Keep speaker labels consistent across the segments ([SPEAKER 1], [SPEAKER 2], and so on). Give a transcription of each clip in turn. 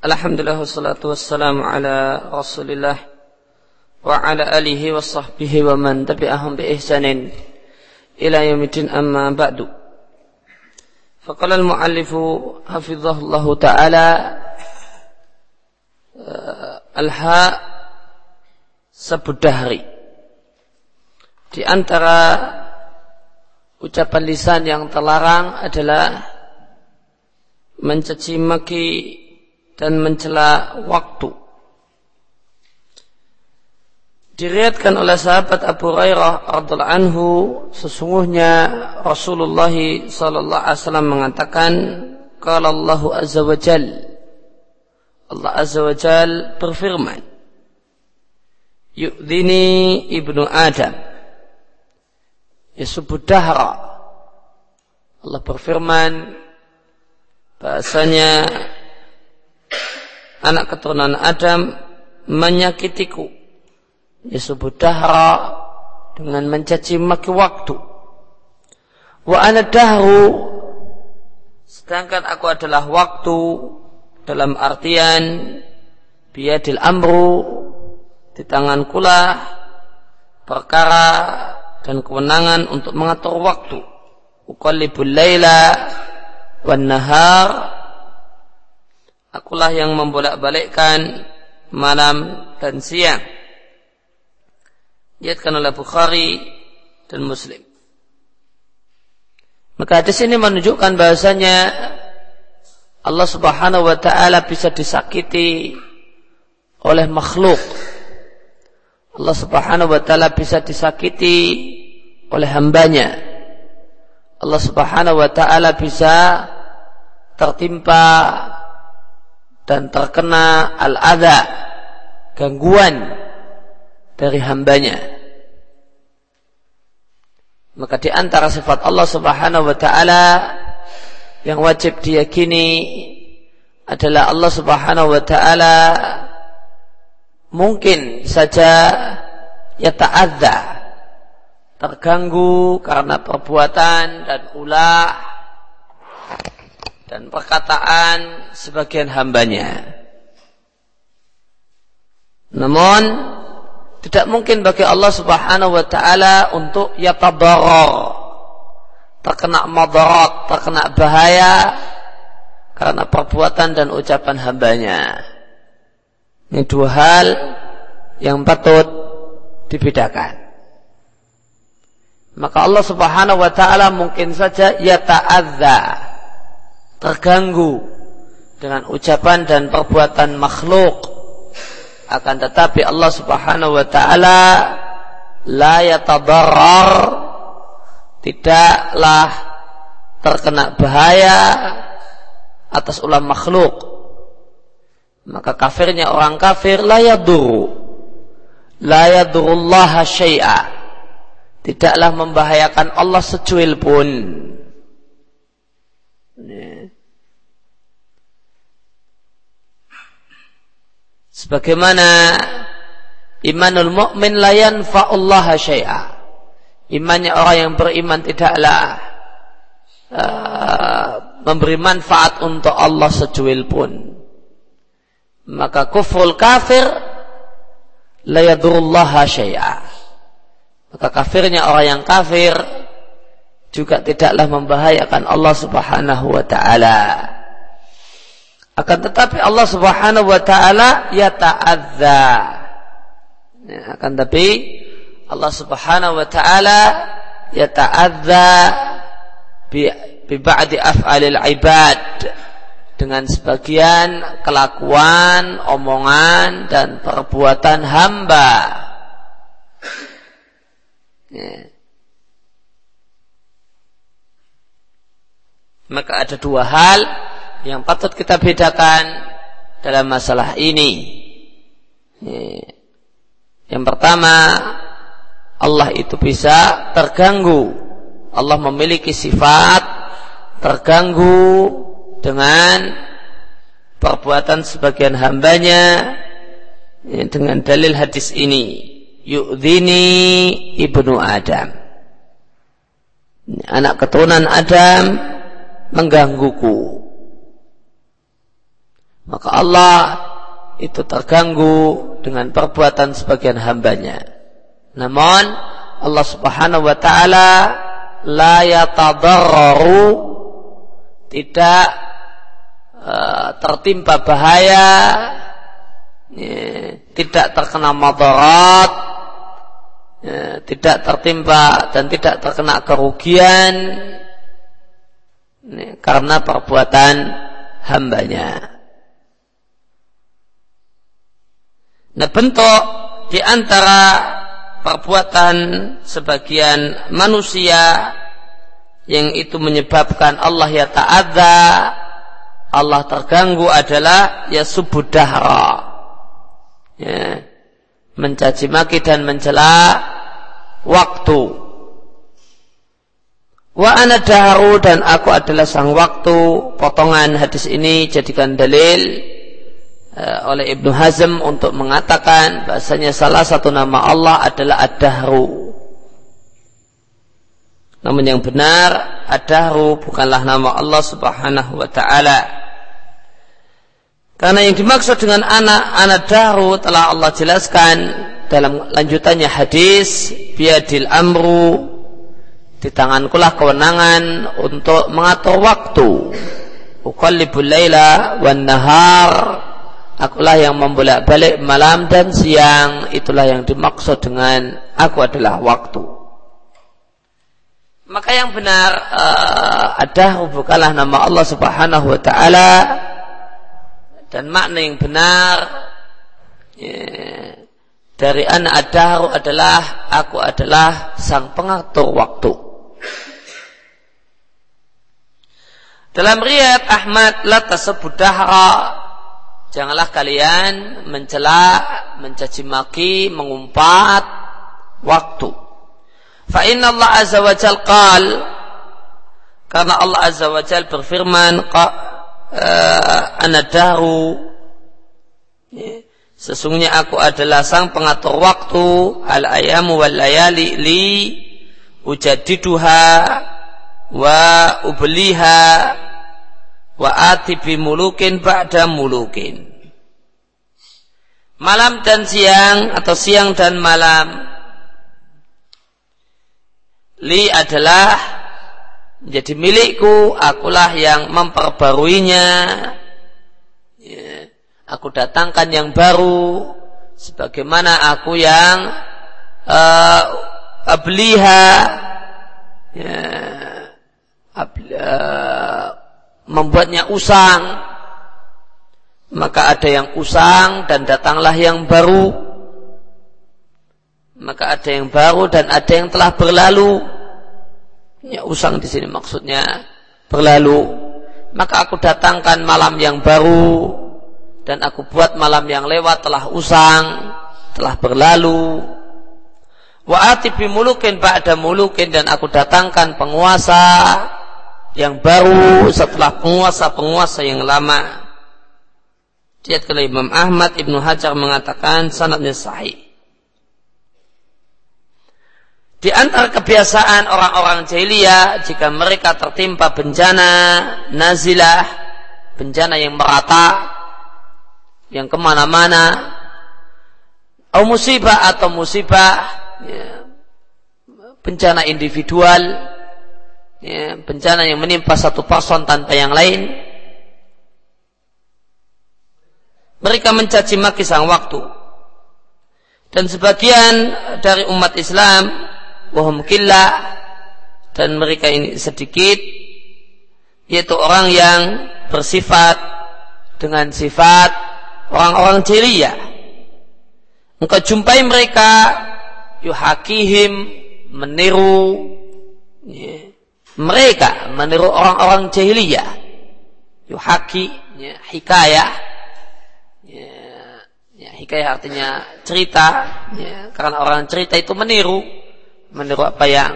[SPEAKER 1] Alhamdulillah wassalatu wassalamu ala Rasulillah wa ala alihi wa sahbihi wa man tabi'ahum bi ihsanin ila yaumiddin amma ba'du. Faqala al-muallifu hafizahullah taala al-ha sebudahri di antara ucapan lisan yang terlarang adalah mencaci maki dan mencela waktu. Diriatkan oleh sahabat Abu Hurairah radhiallahu anhu sesungguhnya Rasulullah sallallahu alaihi wasallam mengatakan qala Allah azza wa jal. Allah azza wa jal berfirman Yu'dini ibnu Adam. Yasubud dahra Allah berfirman bahasanya anak keturunan Adam menyakitiku. Disebut dahra dengan mencaci maki waktu. Wa ana dahru sedangkan aku adalah waktu dalam artian biadil amru di tangan kula perkara dan kewenangan untuk mengatur waktu. Uqallibul laila wan nahar Akulah yang membolak-balikkan malam dan siang. Diatkan oleh Bukhari dan Muslim. Maka di sini menunjukkan bahasanya Allah Subhanahu wa taala bisa disakiti oleh makhluk. Allah Subhanahu wa taala bisa disakiti oleh hambanya. Allah Subhanahu wa taala bisa tertimpa dan terkena al-adha, gangguan dari hambanya. Maka di antara sifat Allah Subhanahu wa taala yang wajib diyakini adalah Allah Subhanahu wa taala mungkin saja ya ta'adza terganggu karena perbuatan dan ulah dan perkataan sebagian hambanya. Namun tidak mungkin bagi Allah Subhanahu wa taala untuk yatadarrar terkena madarat, terkena bahaya karena perbuatan dan ucapan hambanya. Ini dua hal yang patut dibedakan. Maka Allah Subhanahu wa taala mungkin saja yata'adza terganggu dengan ucapan dan perbuatan makhluk. Akan tetapi Allah Subhanahu wa taala la yatadarrar tidaklah terkena bahaya atas ulah makhluk. Maka kafirnya orang kafir la yaduru la syai'a. Tidaklah membahayakan Allah secuil pun Sebagaimana imanul mu'min la yanfa'ullaha syai'a. Imannya orang yang beriman tidaklah uh, memberi manfaat untuk Allah secuil pun. Maka kufrul kafir la yadurullaha syai'a. Maka kafirnya orang yang kafir juga tidaklah membahayakan Allah Subhanahu wa taala. Akan tetapi Allah Subhanahu wa taala ya ta'adza. Ya, akan tapi Allah Subhanahu wa taala ya ta'adza bi, bi ba'di af'alil ibad dengan sebagian kelakuan, omongan dan perbuatan hamba. Ya. Maka ada dua hal yang patut kita bedakan dalam masalah ini. Yang pertama, Allah itu bisa terganggu. Allah memiliki sifat terganggu dengan perbuatan sebagian hambanya dengan dalil hadis ini. Yu'dhini ibnu Adam. Anak keturunan Adam menggangguku maka Allah itu terganggu dengan perbuatan sebagian hambanya. Namun Allah Subhanahu wa taala la yatadarraru tidak uh, tertimpa bahaya ya, tidak terkena madarat ya, tidak tertimpa dan tidak terkena kerugian karena perbuatan hambanya. Nah bentuk di antara perbuatan sebagian manusia yang itu menyebabkan Allah ya ta'adha Allah terganggu adalah ya subudahra ya, mencaci maki dan mencela waktu. Wa ana dan aku adalah sang waktu. Potongan hadis ini jadikan dalil oleh Ibnu Hazm untuk mengatakan bahasanya salah satu nama Allah adalah Ad-Dahru. Namun yang benar Ad-Dahru bukanlah nama Allah Subhanahu wa taala. Karena yang dimaksud dengan anak anak dahru telah Allah jelaskan dalam lanjutannya hadis biadil amru di tangankulah kewenangan untuk mengatur waktu. Uqallibul laila wan nahar Akulah yang membolak-balik malam dan siang. Itulah yang dimaksud dengan aku adalah waktu. Maka yang benar uh, ada bukanlah nama Allah Subhanahu wa taala dan makna yang benar ya, dari anak adahu adalah aku adalah sang pengatur waktu. Dalam riat Ahmad la tasebut dahra Janganlah kalian mencela, mencaci maki, mengumpat waktu. Fa inna Allah azza wa jal qal karena Allah azza wa jal berfirman uh, ana dahru ya, sesungguhnya aku adalah sang pengatur waktu al ayamu wal layali li ujadiduha wa ubliha wa ati bi mulukin ba'da mulukin. Malam dan siang atau siang dan malam li adalah menjadi milikku, akulah yang memperbaruinya. Ya, aku datangkan yang baru sebagaimana aku yang uh, abliha ya, abli, uh, membuatnya usang. Maka ada yang usang dan datanglah yang baru. Maka ada yang baru dan ada yang telah berlalu. Ya usang di sini maksudnya berlalu. Maka aku datangkan malam yang baru dan aku buat malam yang lewat telah usang telah berlalu. Wa atibi mulukin ba'da mulukin dan aku datangkan penguasa yang baru setelah penguasa-penguasa yang lama. Lihat kalau Imam Ahmad Ibnu Hajar mengatakan sanadnya sahih. Di antara kebiasaan orang-orang jahiliyah jika mereka tertimpa bencana nazilah, bencana yang merata, yang ke mana-mana, atau musibah atau musibah, ya, bencana individual, ya, bencana yang menimpa satu person tanpa yang lain. Mereka mencaci maki sang waktu. Dan sebagian dari umat Islam wahum killah dan mereka ini sedikit yaitu orang yang bersifat dengan sifat orang-orang ceria engkau jumpai mereka yuhakihim meniru ya, mereka meniru orang-orang jahiliyah. Yuhaki ya, hikayah. Ya, ya, hikayah artinya cerita. Ya, karena orang cerita itu meniru. Meniru apa yang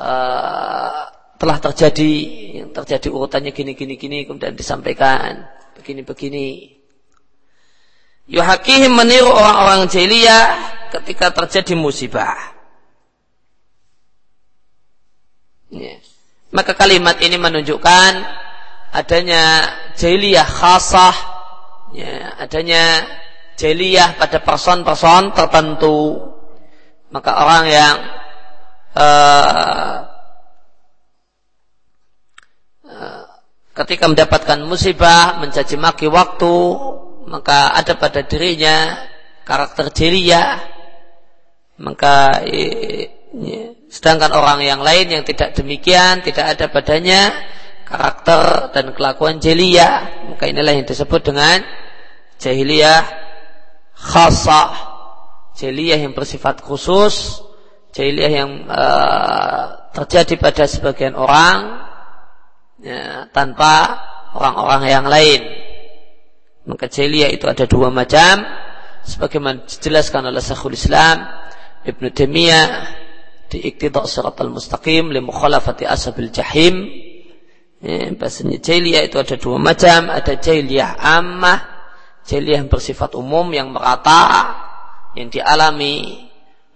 [SPEAKER 1] uh, telah terjadi yang terjadi urutannya gini gini gini kemudian disampaikan begini begini yuhakihim meniru orang-orang jahiliyah ketika terjadi musibah Ya. Maka kalimat ini menunjukkan adanya jahiliyah khasah ya, adanya jeliyah pada person-person tertentu. Maka orang yang uh, ketika mendapatkan musibah mencaci maki waktu maka ada pada dirinya karakter jeliyah maka sedangkan orang yang lain yang tidak demikian tidak ada padanya karakter dan kelakuan jeliyah maka inilah yang disebut dengan jahiliyah khasah. Jahiliyah yang bersifat khusus jahiliyah yang uh, terjadi pada sebagian orang ya, tanpa orang-orang yang lain. Maka jahiliyah itu ada dua macam. Sebagaimana dijelaskan oleh Syekhul Islam Ibn Taimiyah di Iqtida' Siratal Mustaqim li mukhalafati jahim Ya, bahasanya jahiliyah itu ada dua macam, ada jahiliyah ammah, jahiliyah bersifat umum yang merata, yang dialami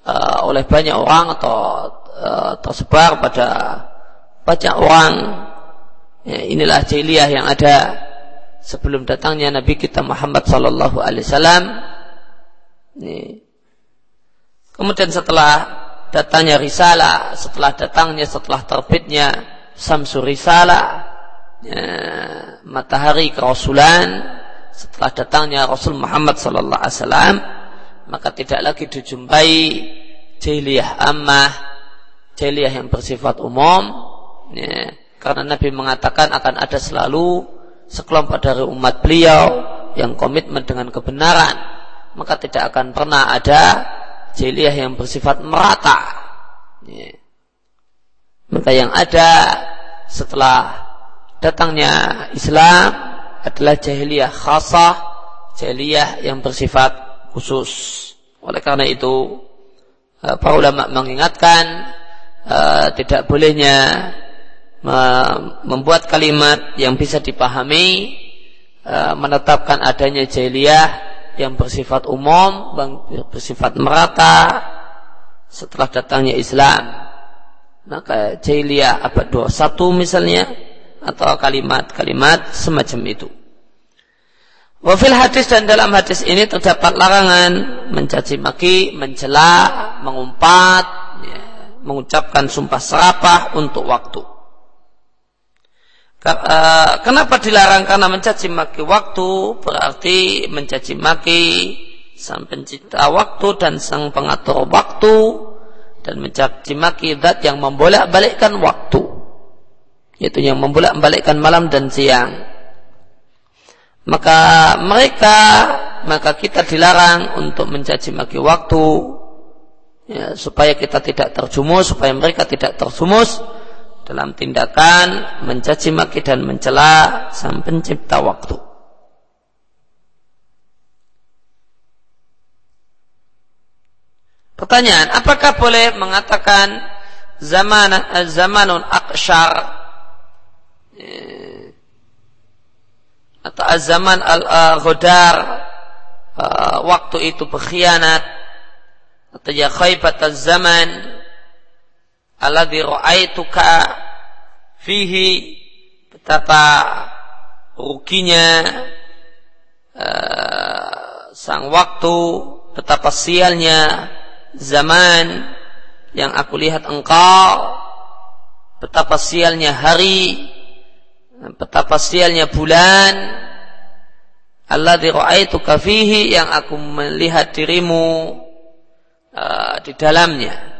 [SPEAKER 1] uh, oleh banyak orang atau uh, tersebar pada banyak orang. Ya, inilah jahiliyah yang ada sebelum datangnya Nabi kita Muhammad Sallallahu Alaihi. Kemudian setelah datangnya risalah, setelah datangnya, setelah terbitnya Samsu Risalah ya, matahari kerasulan setelah datangnya Rasul Muhammad sallallahu alaihi wasallam maka tidak lagi dijumpai jahiliyah ammah jahiliyah yang bersifat umum ya, karena Nabi mengatakan akan ada selalu sekelompok dari umat beliau yang komitmen dengan kebenaran maka tidak akan pernah ada jahiliyah yang bersifat merata ya maka yang ada setelah datangnya Islam adalah jahiliyah khasah, jahiliyah yang bersifat khusus. Oleh karena itu, eh, para ulama mengingatkan uh, tidak bolehnya membuat kalimat yang bisa dipahami uh, menetapkan adanya jahiliyah yang bersifat umum, bersifat merata setelah datangnya Islam maka jahiliyah abad 21 misalnya atau kalimat-kalimat semacam itu. Wafil hadis dan dalam hadis ini terdapat larangan mencaci maki, mencela, mengumpat, ya, mengucapkan sumpah serapah untuk waktu. Eh, kenapa dilarang? Karena mencaci maki waktu berarti mencaci maki sang pencipta waktu dan sang pengatur waktu dan mencaci maki zat yang membolak-balikkan waktu. Yaitu yang membolak-balikkan malam dan siang. Maka mereka maka kita dilarang untuk mencaci maki waktu ya, supaya kita tidak terjumus supaya mereka tidak terjumus dalam tindakan mencaci maki dan mencela sang pencipta waktu. Pertanyaan, apakah boleh mengatakan zaman zamanun akshar eh, atau zaman al-ghodar eh, waktu itu berkhianat atau ya khaybat zaman alladhi ra'aituka fihi betapa ruginya uh, sang waktu betapa sialnya zaman yang aku lihat engkau betapa sialnya hari betapa sialnya bulan Allah itu kafihi yang aku melihat dirimu uh, di dalamnya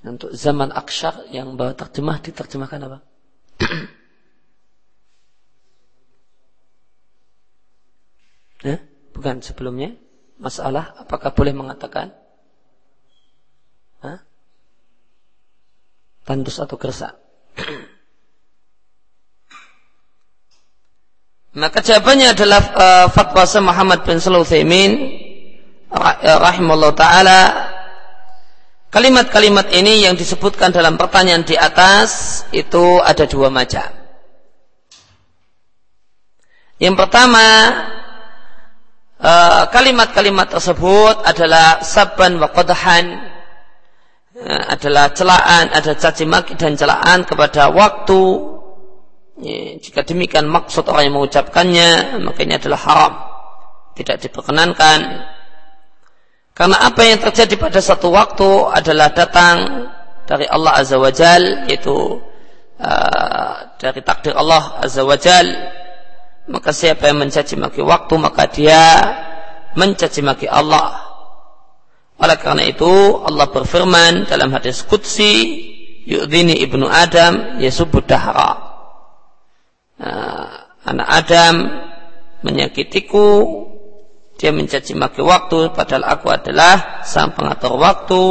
[SPEAKER 1] untuk zaman aksyar yang bawa terjemah diterjemahkan apa? Ya, bukan sebelumnya. Masalah apakah boleh mengatakan Hah? tandus atau gersa? Maka jawabannya adalah uh, fatwa Muhammad bin Sulaiman rahimahullah taala Kalimat-kalimat ini yang disebutkan dalam pertanyaan di atas itu ada dua macam. Yang pertama Eh, kalimat-kalimat tersebut adalah saban wa qadhan eh, adalah celaan, ada caci maki dan celaan kepada waktu. Jika demikian maksud orang yang mengucapkannya, maka ini adalah haram. Tidak diperkenankan. Karena apa yang terjadi pada satu waktu adalah datang dari Allah Azza wa Jal, yaitu uh, dari takdir Allah Azza wa Jal. Maka siapa yang mencaci maki waktu, maka dia mencaci maki Allah. Oleh karena itu Allah berfirman dalam hadis Qudsi Yu'dini ibnu Adam yasubud dahra nah, Anak Adam menyakitiku Dia mencaci maki waktu Padahal aku adalah sang pengatur waktu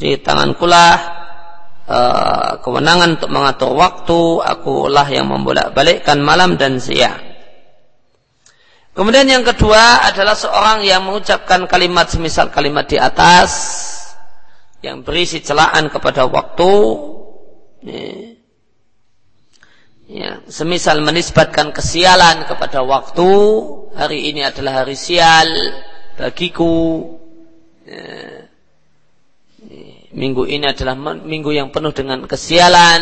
[SPEAKER 1] Di tangankulah uh, Kewenangan untuk mengatur waktu Akulah yang membolak-balikkan malam dan siang Kemudian yang kedua adalah seorang yang mengucapkan kalimat semisal kalimat di atas yang berisi celaan kepada waktu. Ya, semisal menisbatkan kesialan kepada waktu. Hari ini adalah hari sial bagiku. Ya, minggu ini adalah minggu yang penuh dengan kesialan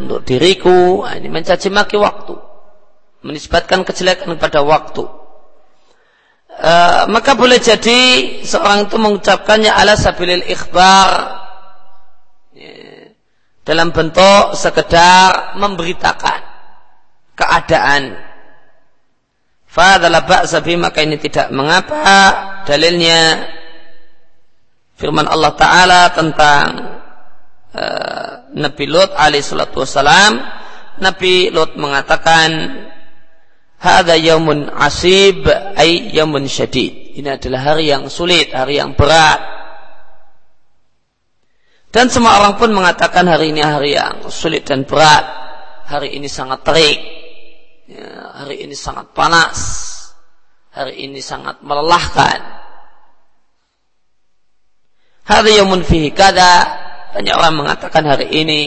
[SPEAKER 1] untuk diriku. Nah, ini mencaci maki waktu. Menisbatkan kejelekan kepada waktu. Eh, maka boleh jadi seorang itu mengucapkannya ala sabilil ikhbar ya, dalam bentuk sekedar memberitakan keadaan. Fadalah ba'sa maka ini tidak mengapa dalilnya firman Allah Ta'ala tentang uh, Nabi Lut alaihi salatu wassalam Nabi Lut mengatakan Hada yaumun asib ay yaumun syadid. Ini adalah hari yang sulit, hari yang berat. Dan semua orang pun mengatakan hari ini hari yang sulit dan berat. Hari ini sangat terik. Ya, hari ini sangat panas. Hari ini sangat melelahkan. Hari yaumun fihi kada. Banyak orang mengatakan hari ini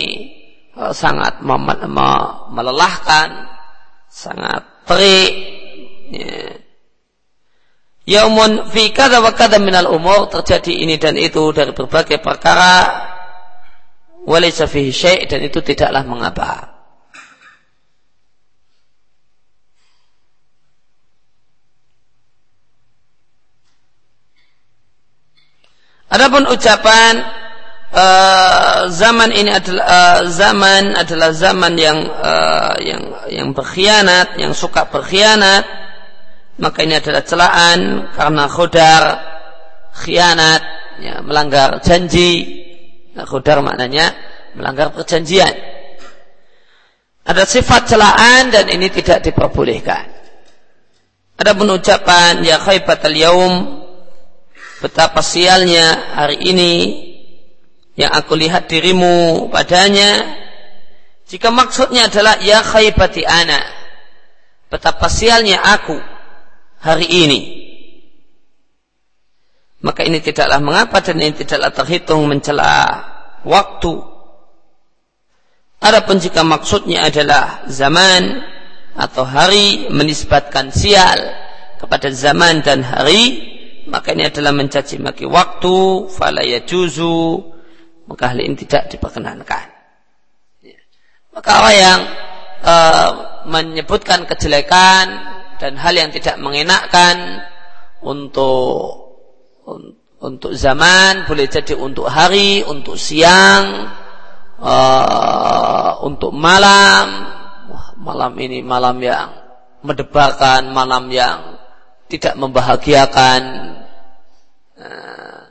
[SPEAKER 1] uh, sangat melelahkan, sangat terik ya. Yaumun fi kada wa kada minal umur terjadi ini dan itu dari berbagai perkara walaysa fihi dan itu tidaklah mengapa. Adapun ucapan uh, zaman ini adalah uh, zaman adalah zaman yang uh, yang yang berkhianat, yang suka berkhianat, maka ini adalah celaan karena khodar khianat, ya, melanggar janji. Nah, khodar maknanya melanggar perjanjian. Ada sifat celaan dan ini tidak diperbolehkan. Ada ucapan ya khaybatal yaum betapa sialnya hari ini yang aku lihat dirimu padanya. Jika maksudnya adalah ya khaybati ana betapa sialnya aku hari ini. Maka ini tidaklah mengapa dan ini tidaklah terhitung mencela waktu. Adapun jika maksudnya adalah zaman atau hari menisbatkan sial kepada zaman dan hari maka ini adalah mencaci maki waktu fala yajuzu maka hal ini tidak diperkenankan. Ya. Maka orang yang e, menyebutkan kejelekan dan hal yang tidak mengenakkan untuk untuk zaman, boleh jadi untuk hari, untuk siang, e, untuk malam. Wah, malam ini malam yang mendebarkan, malam yang tidak membahagiakan. Nah,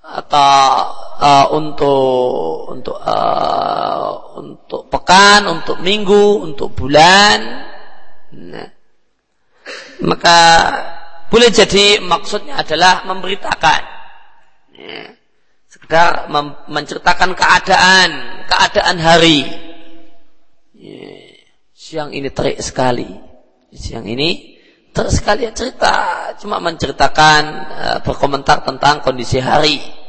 [SPEAKER 1] atau uh, untuk untuk uh, untuk pekan, untuk minggu, untuk bulan. Nah, maka boleh jadi maksudnya adalah memberitakan. Ya, sekedar menceritakan keadaan, keadaan hari. Ya, siang ini terik sekali. Siang ini terik sekali ya cerita, cuma menceritakan uh, berkomentar tentang kondisi hari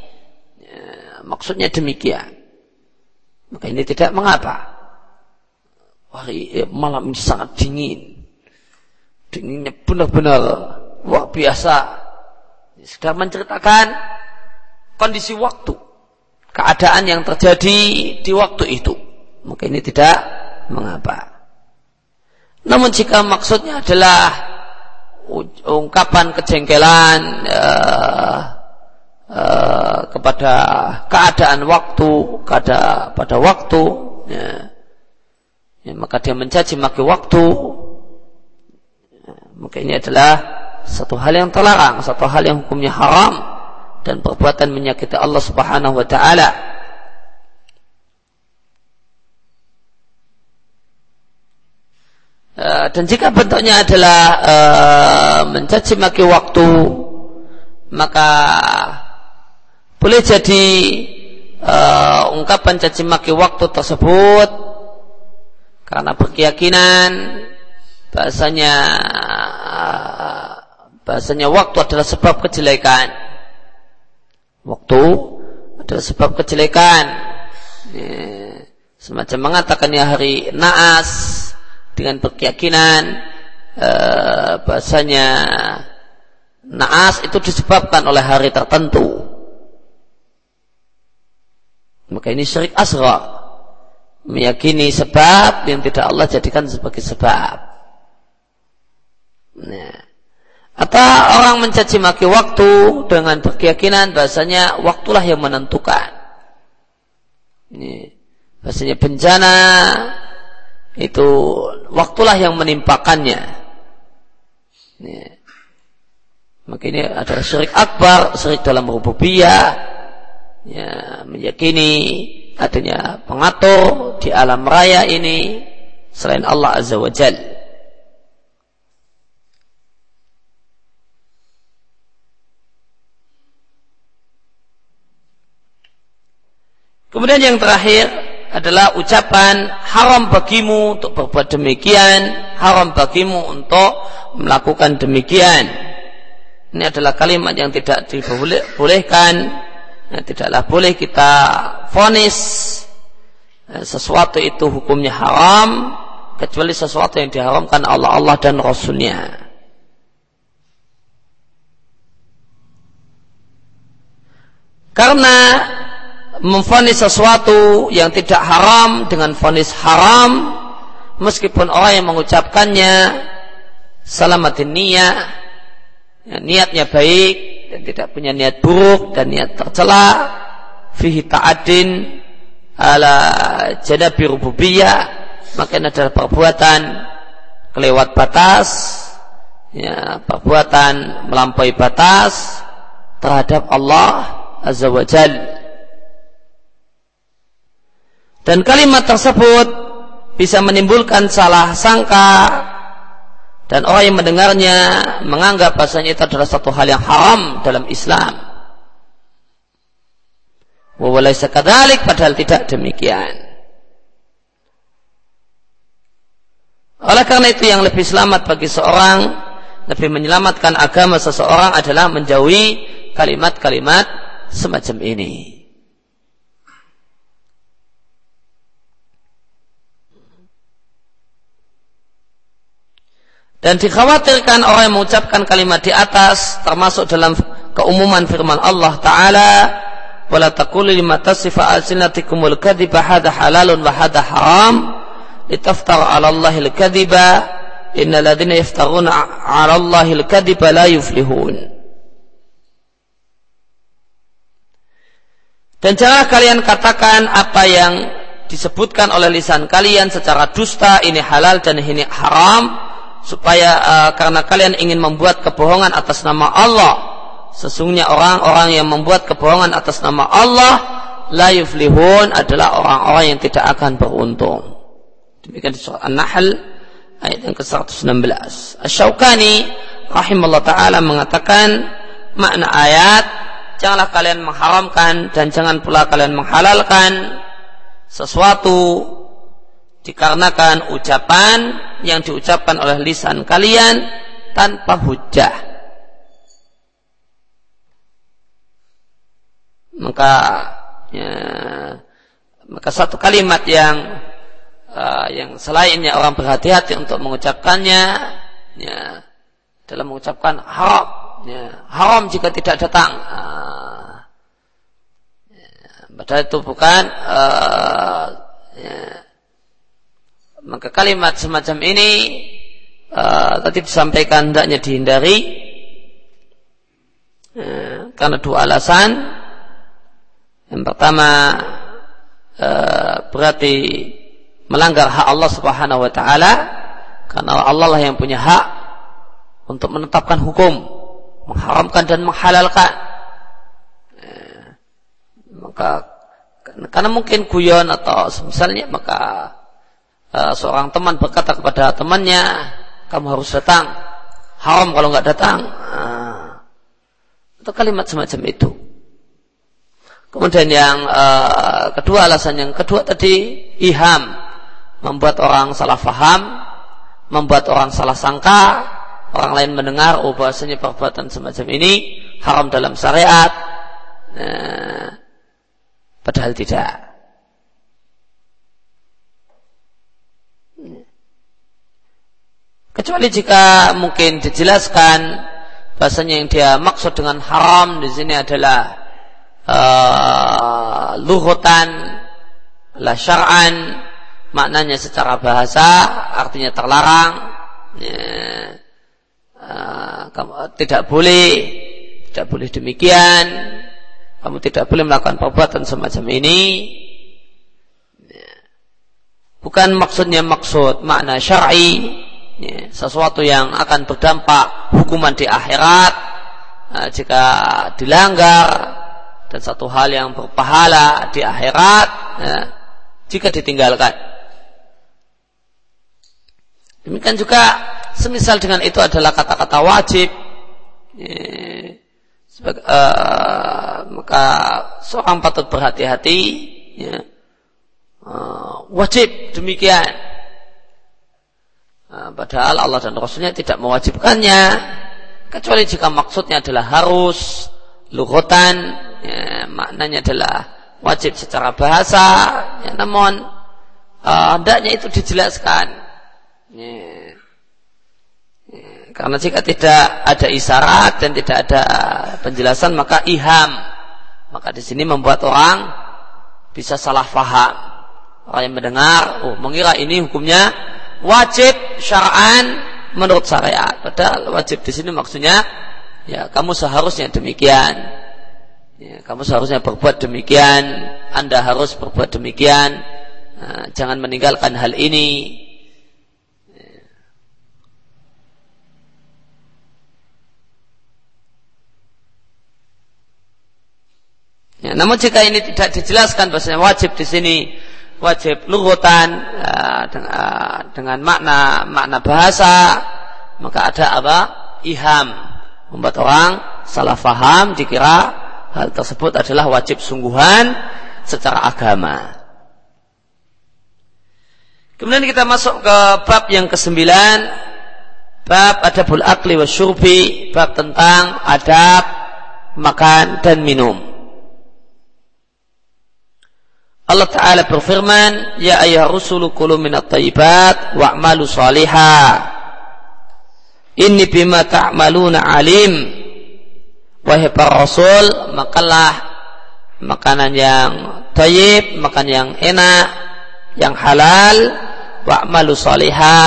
[SPEAKER 1] maksudnya demikian. Maka ini tidak mengapa. Hari eh, malam ini sangat dingin. Dinginnya benar-benar luar biasa. Sudah menceritakan kondisi waktu, keadaan yang terjadi di waktu itu. Mungkin ini tidak mengapa. Namun jika maksudnya adalah ungkapan kejengkelan uh, uh, kepada keadaan waktu, kepada pada waktu, ya, ya, maka dia mencaci maki waktu, ya, maka ini adalah satu hal yang terlarang, satu hal yang hukumnya haram dan perbuatan menyakiti Allah Subhanahu wa taala. Dan jika bentuknya adalah uh, mencaci maki waktu maka boleh jadi uh, ungkapan caci maki waktu tersebut karena berkeyakinan bahasanya bahasanya waktu adalah sebab kejelekan. Waktu adalah sebab kejelekan. Semacam mengatakan ya hari naas dengan berkeyakinan e, bahasanya naas itu disebabkan oleh hari tertentu. Maka ini syirik asra. Meyakini sebab yang tidak Allah jadikan sebagai sebab. Nah. Atau orang mencaci maki waktu dengan berkeyakinan bahasanya waktulah yang menentukan. Ini bahasanya bencana itu waktulah yang menimpakannya. Ini. Maka ini syirik akbar, syirik dalam rububiyah, ya, meyakini adanya pengatur di alam raya ini selain Allah Azza wa Jal. Kemudian yang terakhir adalah ucapan haram bagimu untuk berbuat demikian, haram bagimu untuk melakukan demikian. Ini adalah kalimat yang tidak dibolehkan, tidaklah boleh kita fonis ya, sesuatu itu hukumnya haram kecuali sesuatu yang diharamkan Allah Allah dan Rasulnya. Karena memfonis sesuatu yang tidak haram dengan fonis haram meskipun orang yang mengucapkannya salamatin niat ya, niatnya baik dan tidak punya niat buruk dan niat tercela fihi ta'adin ala jadabi rububiyah maka ini adalah perbuatan kelewat batas ya, perbuatan melampaui batas terhadap Allah Azza wa Jalla dan kalimat tersebut bisa menimbulkan salah sangka dan orang yang mendengarnya menganggap bahasanya itu adalah satu hal yang haram dalam Islam. Wawalai sekadalik padahal tidak demikian. Oleh karena itu yang lebih selamat bagi seorang lebih menyelamatkan agama seseorang adalah menjauhi kalimat-kalimat semacam ini. Dan dikhawatirkan orang yang mengucapkan kalimat di atas termasuk dalam keumuman firman Allah Ta'ala wala taqulu lima tasifa alsinatikumul kadhiba hadha halalun wa hadha haram litaftaru 'ala Allahil kadhiba innal ladzina yaftaruna 'ala Allahil kadhiba la yuflihun. Dan jangan kalian katakan apa yang disebutkan oleh lisan kalian secara dusta ini halal dan ini haram supaya uh, karena kalian ingin membuat kebohongan atas nama Allah sesungguhnya orang-orang yang membuat kebohongan atas nama Allah la yuflihun adalah orang-orang yang tidak akan beruntung. Demikian di surah An-Nahl ayat yang ke-116 Asy-Syaukani rahimallahu taala mengatakan makna ayat janganlah kalian mengharamkan dan jangan pula kalian menghalalkan sesuatu dikarenakan ucapan yang diucapkan oleh lisan kalian tanpa hujah. Maka ya, maka satu kalimat yang uh, yang selainnya orang berhati-hati untuk mengucapkannya ya, dalam mengucapkan haram ya, haram jika tidak datang uh, Padahal itu bukan uh, ya, maka kalimat semacam ini uh, tadi disampaikan hendaknya dihindari uh, karena dua alasan. Yang pertama uh, berarti melanggar hak Allah Subhanahu wa taala karena Allah lah yang punya hak untuk menetapkan hukum, mengharamkan dan menghalalkan. Maka karena mungkin guyon atau misalnya maka uh, seorang teman berkata kepada temannya kamu harus datang. Haram kalau nggak datang. Nah, atau kalimat semacam itu. Kemudian yang uh, kedua alasan yang kedua tadi iham membuat orang salah faham, membuat orang salah sangka, orang lain mendengar oh bahasanya perbuatan semacam ini haram dalam syariat. Padahal tidak. Kecuali jika mungkin dijelaskan bahasanya yang dia maksud dengan haram di sini adalah uh, luhutan, la syar'an, maknanya secara bahasa artinya terlarang, uh, tidak boleh, tidak boleh demikian, kamu tidak boleh melakukan perbuatan semacam ini. Ya. Bukan maksudnya maksud makna syar'i, ya, sesuatu yang akan berdampak hukuman di akhirat jika dilanggar dan satu hal yang berpahala di akhirat jika ditinggalkan. Demikian juga semisal dengan itu adalah kata-kata wajib. Ya, uh, maka seorang patut berhati-hati ya, uh, wajib demikian padahal Allah dan Rasulnya tidak mewajibkannya. Kecuali jika maksudnya adalah harus luhutan ya, maknanya adalah wajib secara bahasa ya, namun uh, itu dijelaskan. Ya, ya, karena jika tidak ada isyarat dan tidak ada penjelasan maka iham. Maka di sini membuat orang bisa salah faham. Orang yang mendengar oh mengira ini hukumnya wajib syara'an menurut syariat. Padahal wajib di sini maksudnya ya kamu seharusnya demikian. Ya, kamu seharusnya berbuat demikian. Anda harus berbuat demikian. Nah, jangan meninggalkan hal ini. Ya, namun jika ini tidak dijelaskan bahasanya wajib di sini wajib lugutan dengan, uh, dengan makna makna bahasa maka ada apa? Iham. Membuat orang salah faham dikira hal tersebut adalah wajib sungguhan secara agama. Kemudian kita masuk ke bab yang kesembilan. Bab adabul akli wa syurbi bab tentang adab makan dan minum Allah Ta'ala berfirman, Ya ayah rusulu kulu minat tayyibat wa'malu saliha. Inni bima ta'maluna alim. Wahai para rasul, makanlah makanan yang tayyib, makan yang enak, yang halal, wa'malu saliha,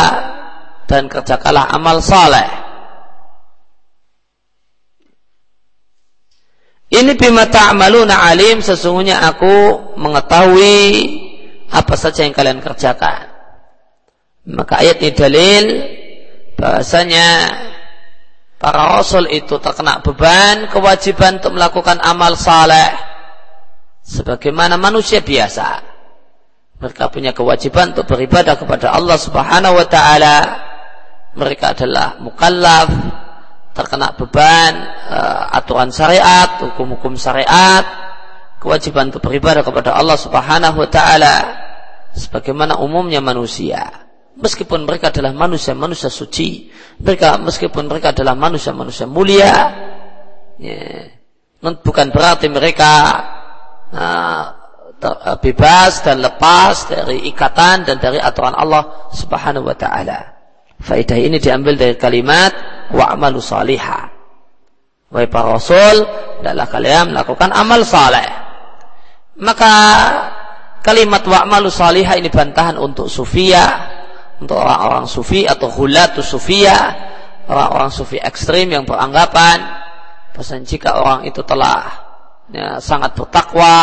[SPEAKER 1] dan kerjakanlah amal saleh. Ini bima ta'maluna alim sesungguhnya aku mengetahui apa saja yang kalian kerjakan. Maka ayat ini dalil bahasanya para rasul itu terkena beban kewajiban untuk melakukan amal saleh sebagaimana manusia biasa. Mereka punya kewajiban untuk beribadah kepada Allah Subhanahu wa taala. Mereka adalah mukallaf, terkena beban uh, aturan syariat, hukum-hukum syariat, kewajiban untuk beribadah kepada Allah Subhanahu wa taala sebagaimana umumnya manusia. Meskipun mereka adalah manusia-manusia suci, mereka meskipun mereka adalah manusia-manusia mulia, ya, bukan berarti mereka uh, bebas dan lepas dari ikatan dan dari aturan Allah Subhanahu wa taala. Faidah ini diambil dari kalimat wa'malu salihah. Wahai para rasul, adalah kalian melakukan amal saleh. maka kalimat wa'malu salihah ini bantahan untuk sufia untuk orang-orang sufi atau hulatu sufia orang-orang sufi ekstrim yang beranggapan bahwa jika orang itu telah ya, sangat bertakwa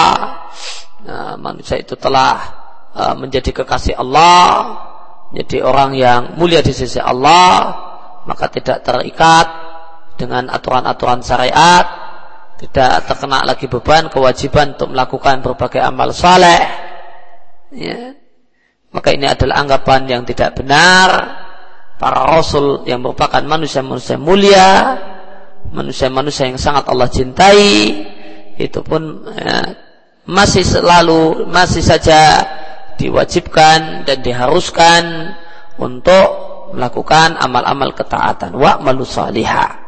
[SPEAKER 1] ya, manusia itu telah uh, menjadi kekasih Allah menjadi orang yang mulia di sisi Allah maka tidak terikat dengan aturan-aturan syariat tidak terkena lagi beban kewajiban untuk melakukan berbagai amal saleh. Ya. Maka ini adalah anggapan yang tidak benar. Para rasul yang merupakan manusia-manusia mulia, manusia-manusia yang sangat Allah cintai, itu pun ya, masih selalu masih saja diwajibkan dan diharuskan untuk melakukan amal-amal ketaatan wa malu salihah.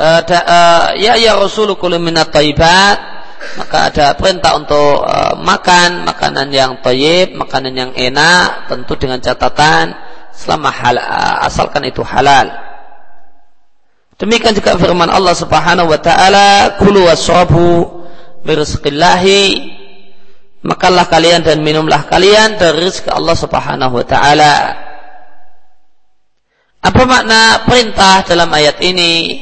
[SPEAKER 1] uh, ya ya Rasul minat taibat maka ada perintah untuk uh, makan makanan yang taib, makanan yang enak, tentu dengan catatan selama hal, asalkan itu halal. Demikian juga firman Allah Subhanahu wa taala, "Kulu wasrabu birizqillahi" Makanlah kalian dan minumlah kalian dari rezeki Allah Subhanahu wa taala. Apa makna perintah dalam ayat ini?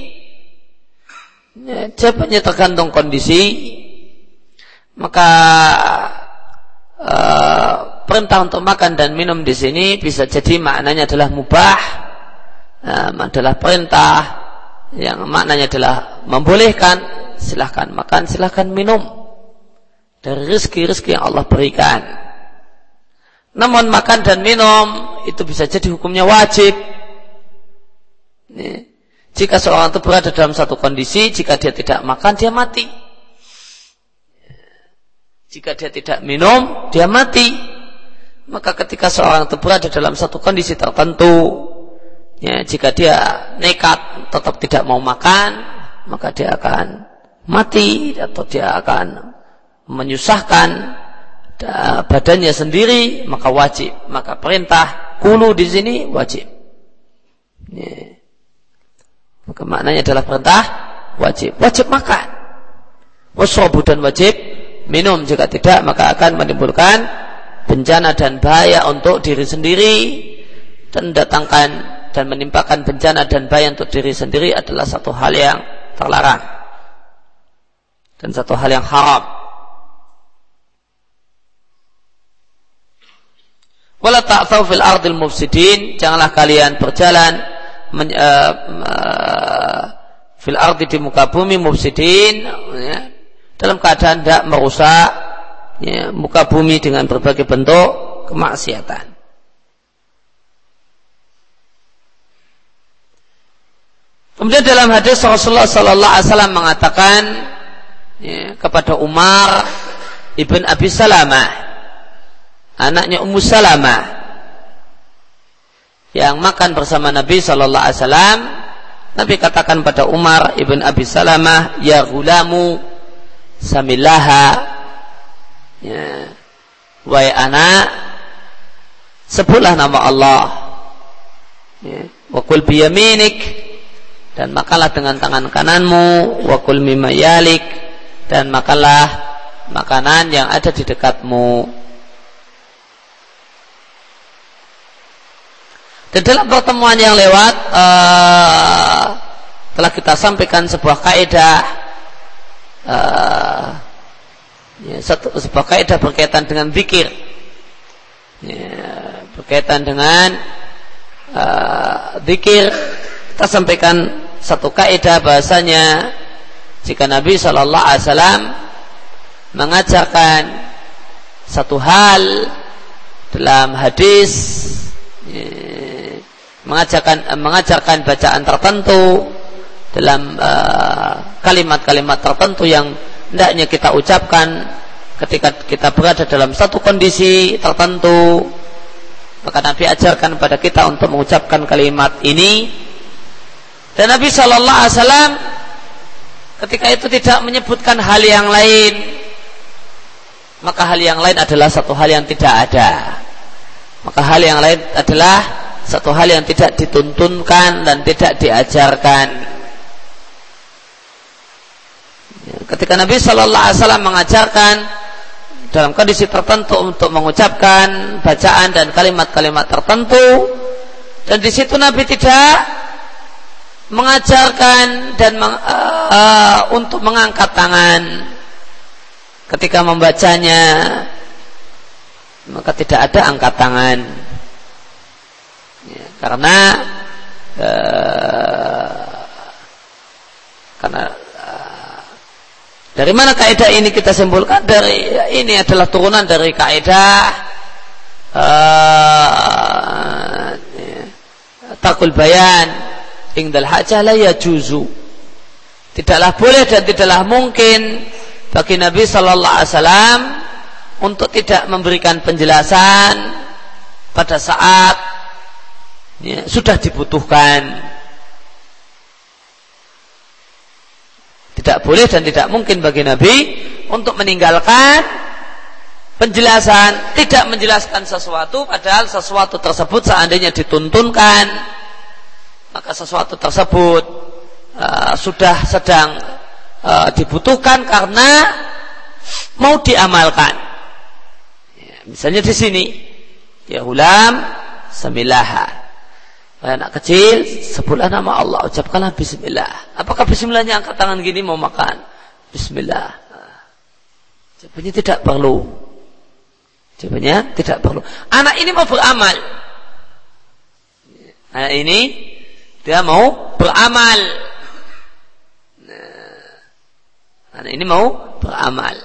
[SPEAKER 1] ya, jawabannya tergantung kondisi maka uh, perintah untuk makan dan minum di sini bisa jadi maknanya adalah mubah uh, adalah perintah yang maknanya adalah membolehkan silahkan makan silahkan minum dari rezeki-rezeki yang Allah berikan namun makan dan minum itu bisa jadi hukumnya wajib. Jika seorang itu berada dalam satu kondisi, jika dia tidak makan, dia mati. Jika dia tidak minum, dia mati. Maka ketika seorang itu berada dalam satu kondisi tertentu, ya, jika dia nekat tetap tidak mau makan, maka dia akan mati atau dia akan menyusahkan badannya sendiri, maka wajib. Maka perintah kulu di sini wajib. Ya. Maka maknanya adalah perintah wajib. Wajib makan. Wasrobu dan wajib minum. Jika tidak maka akan menimbulkan bencana dan bahaya untuk diri sendiri dan datangkan dan menimpakan bencana dan bahaya untuk diri sendiri adalah satu hal yang terlarang dan satu hal yang haram. Wala ta'thaw fil ardil mufsidin, janganlah kalian berjalan uh, uh, fil ardi di muka bumi mufsidin ya, dalam keadaan tidak merusak ya, muka bumi dengan berbagai bentuk kemaksiatan. Kemudian dalam hadis Rasulullah Sallallahu Alaihi Wasallam mengatakan ya, kepada Umar ibn Abi Salamah, anaknya Ummu Salamah, yang makan bersama Nabi Shallallahu Alaihi Wasallam Nabi katakan pada Umar ibn Abi Salamah ya gulamu samilaha. Ya. Wahai anak sebutlah nama Allah. Ya. Wakul biyaminik dan makanlah dengan tangan kananmu wakul mimayalik dan makanlah makanan yang ada di dekatmu Dan dalam pertemuan yang lewat uh, telah kita sampaikan sebuah kaidah uh, satu, sebuah kaidah berkaitan dengan zikir. Ya, berkaitan dengan uh, kita sampaikan satu kaidah bahasanya jika Nabi Shallallahu Alaihi Wasallam mengajarkan satu hal dalam hadis ya, mengajarkan mengajarkan bacaan tertentu dalam uh, kalimat-kalimat uh, tertentu yang hendaknya kita ucapkan ketika kita berada dalam satu kondisi tertentu maka Nabi ajarkan kepada kita untuk mengucapkan kalimat ini dan Nabi Shallallahu Alaihi Wasallam ketika itu tidak menyebutkan hal yang lain maka hal yang lain adalah satu hal yang tidak ada maka hal yang lain adalah satu hal yang tidak dituntunkan dan tidak diajarkan. Ketika Nabi Shallallahu Alaihi Wasallam mengajarkan dalam kondisi tertentu untuk mengucapkan bacaan dan kalimat-kalimat tertentu, dan di situ Nabi tidak mengajarkan dan meng, uh, untuk mengangkat tangan. Ketika membacanya maka tidak ada angkat tangan. Ya, karena uh, karena uh, dari mana kaidah ini kita simpulkan? Dari ini adalah turunan dari kaidah uh, ya, takul bayan ingdal hajah la yajuzu tidaklah boleh dan tidaklah mungkin bagi Nabi Shallallahu Alaihi Wasallam untuk tidak memberikan penjelasan pada saat ya, sudah dibutuhkan. Tidak boleh dan tidak mungkin bagi Nabi untuk meninggalkan penjelasan, tidak menjelaskan sesuatu padahal sesuatu tersebut seandainya dituntunkan maka sesuatu tersebut uh, sudah sedang uh, dibutuhkan karena mau diamalkan. Misalnya di sini, ya ulam samilaha. Anak kecil, sebutlah nama Allah, ucapkanlah bismillah. Apakah bismillahnya angkat tangan gini mau makan? Bismillah. Jawabannya tidak perlu. Jawabannya tidak perlu. Anak ini mau beramal. Anak ini dia mau beramal. Nah, ini mau beramal.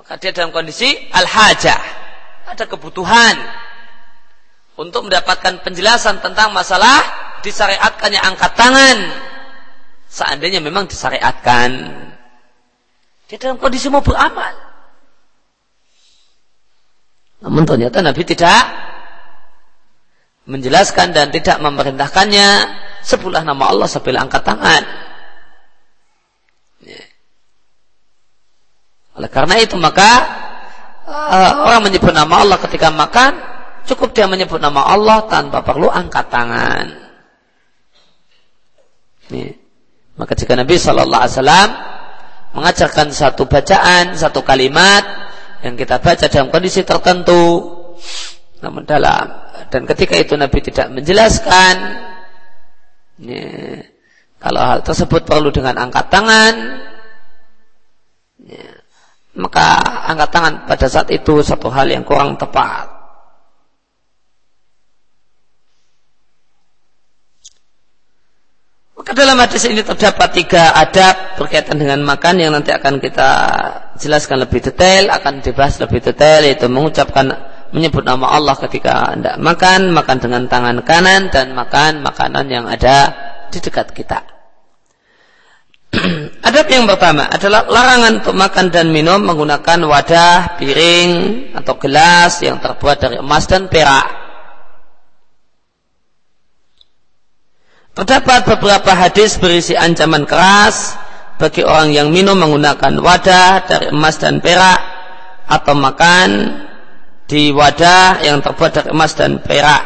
[SPEAKER 1] Maka dia dalam kondisi al-hajah. Ada kebutuhan untuk mendapatkan penjelasan tentang masalah disyariatkannya angkat tangan. Seandainya memang disyariatkan. Dia dalam kondisi mau beramal. Namun ternyata Nabi tidak menjelaskan dan tidak memerintahkannya sebelah nama Allah sambil angkat tangan. Oleh karena itu maka uh, orang menyebut nama Allah ketika makan cukup dia menyebut nama Allah tanpa perlu angkat tangan. Nih. Maka jika Nabi Shallallahu Alaihi Wasallam mengajarkan satu bacaan, satu kalimat yang kita baca dalam kondisi tertentu, namun dalam dan ketika itu Nabi tidak menjelaskan, nih, kalau hal tersebut perlu dengan angkat tangan, nih, maka angkat tangan pada saat itu satu hal yang kurang tepat. Maka dalam hadis ini terdapat tiga adab berkaitan dengan makan yang nanti akan kita jelaskan lebih detail, akan dibahas lebih detail, yaitu mengucapkan menyebut nama Allah ketika anda makan, makan dengan tangan kanan dan makan makanan yang ada di dekat kita. Adab yang pertama adalah larangan untuk makan dan minum menggunakan wadah, piring, atau gelas yang terbuat dari emas dan perak. Terdapat beberapa hadis berisi ancaman keras bagi orang yang minum menggunakan wadah dari emas dan perak atau makan di wadah yang terbuat dari emas dan perak.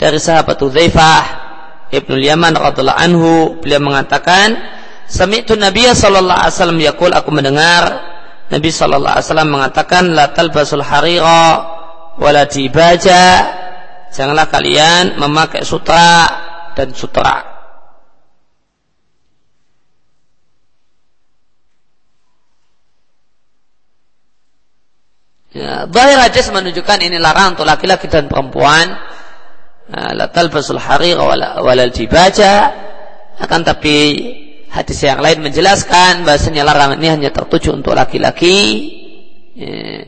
[SPEAKER 1] Dari sahabat Udzaifah Ibnu Yaman radhiallahu anhu beliau mengatakan Sami'tu Nabi sallallahu alaihi wasallam yaqul aku mendengar Nabi sallallahu alaihi wasallam mengatakan la talbasul harira wala dibaja janganlah kalian memakai sutra dan sutra Ya, Zahir hadis menunjukkan ini larangan untuk laki-laki dan perempuan. Ah, la talbasul harir walal dibaca akan tapi hadis yang lain menjelaskan bahasanya larangan ini hanya tertuju untuk laki-laki ya,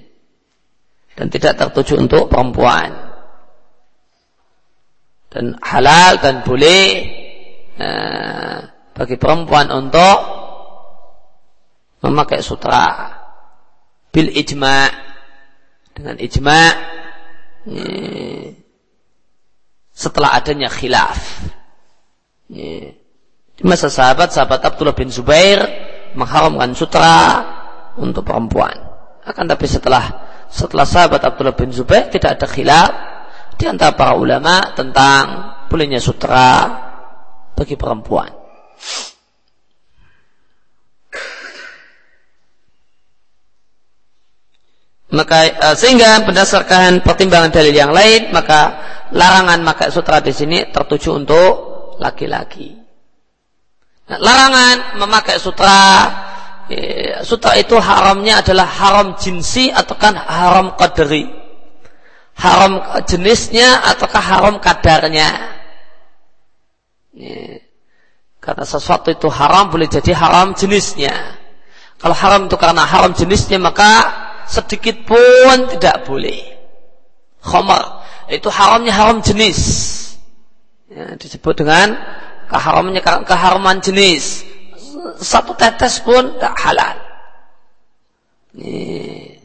[SPEAKER 1] dan tidak tertuju untuk perempuan. Dan halal dan boleh uh, bagi perempuan untuk memakai sutra. Bil ijma dengan ijma ya, setelah adanya khilaf. Di masa sahabat, sahabat Abdullah bin Zubair mengharamkan sutra untuk perempuan. Akan tapi setelah setelah sahabat Abdullah bin Zubair tidak ada khilaf, di antara para ulama tentang bolehnya sutra bagi perempuan. Maka uh, sehingga berdasarkan pertimbangan dalil yang lain, maka larangan maka sutra di sini tertuju untuk laki-laki. Nah, larangan memakai sutra eh, sutra itu haramnya adalah haram jinsi ataukah haram qadri. Haram jenisnya ataukah haram kadarnya. Karena sesuatu itu haram boleh jadi haram jenisnya. Kalau haram itu karena haram jenisnya maka sedikit pun tidak boleh. Khamar itu haramnya haram jenis. Ya, disebut dengan keharamnya keharaman jenis. Satu tetes pun tidak halal. Ini.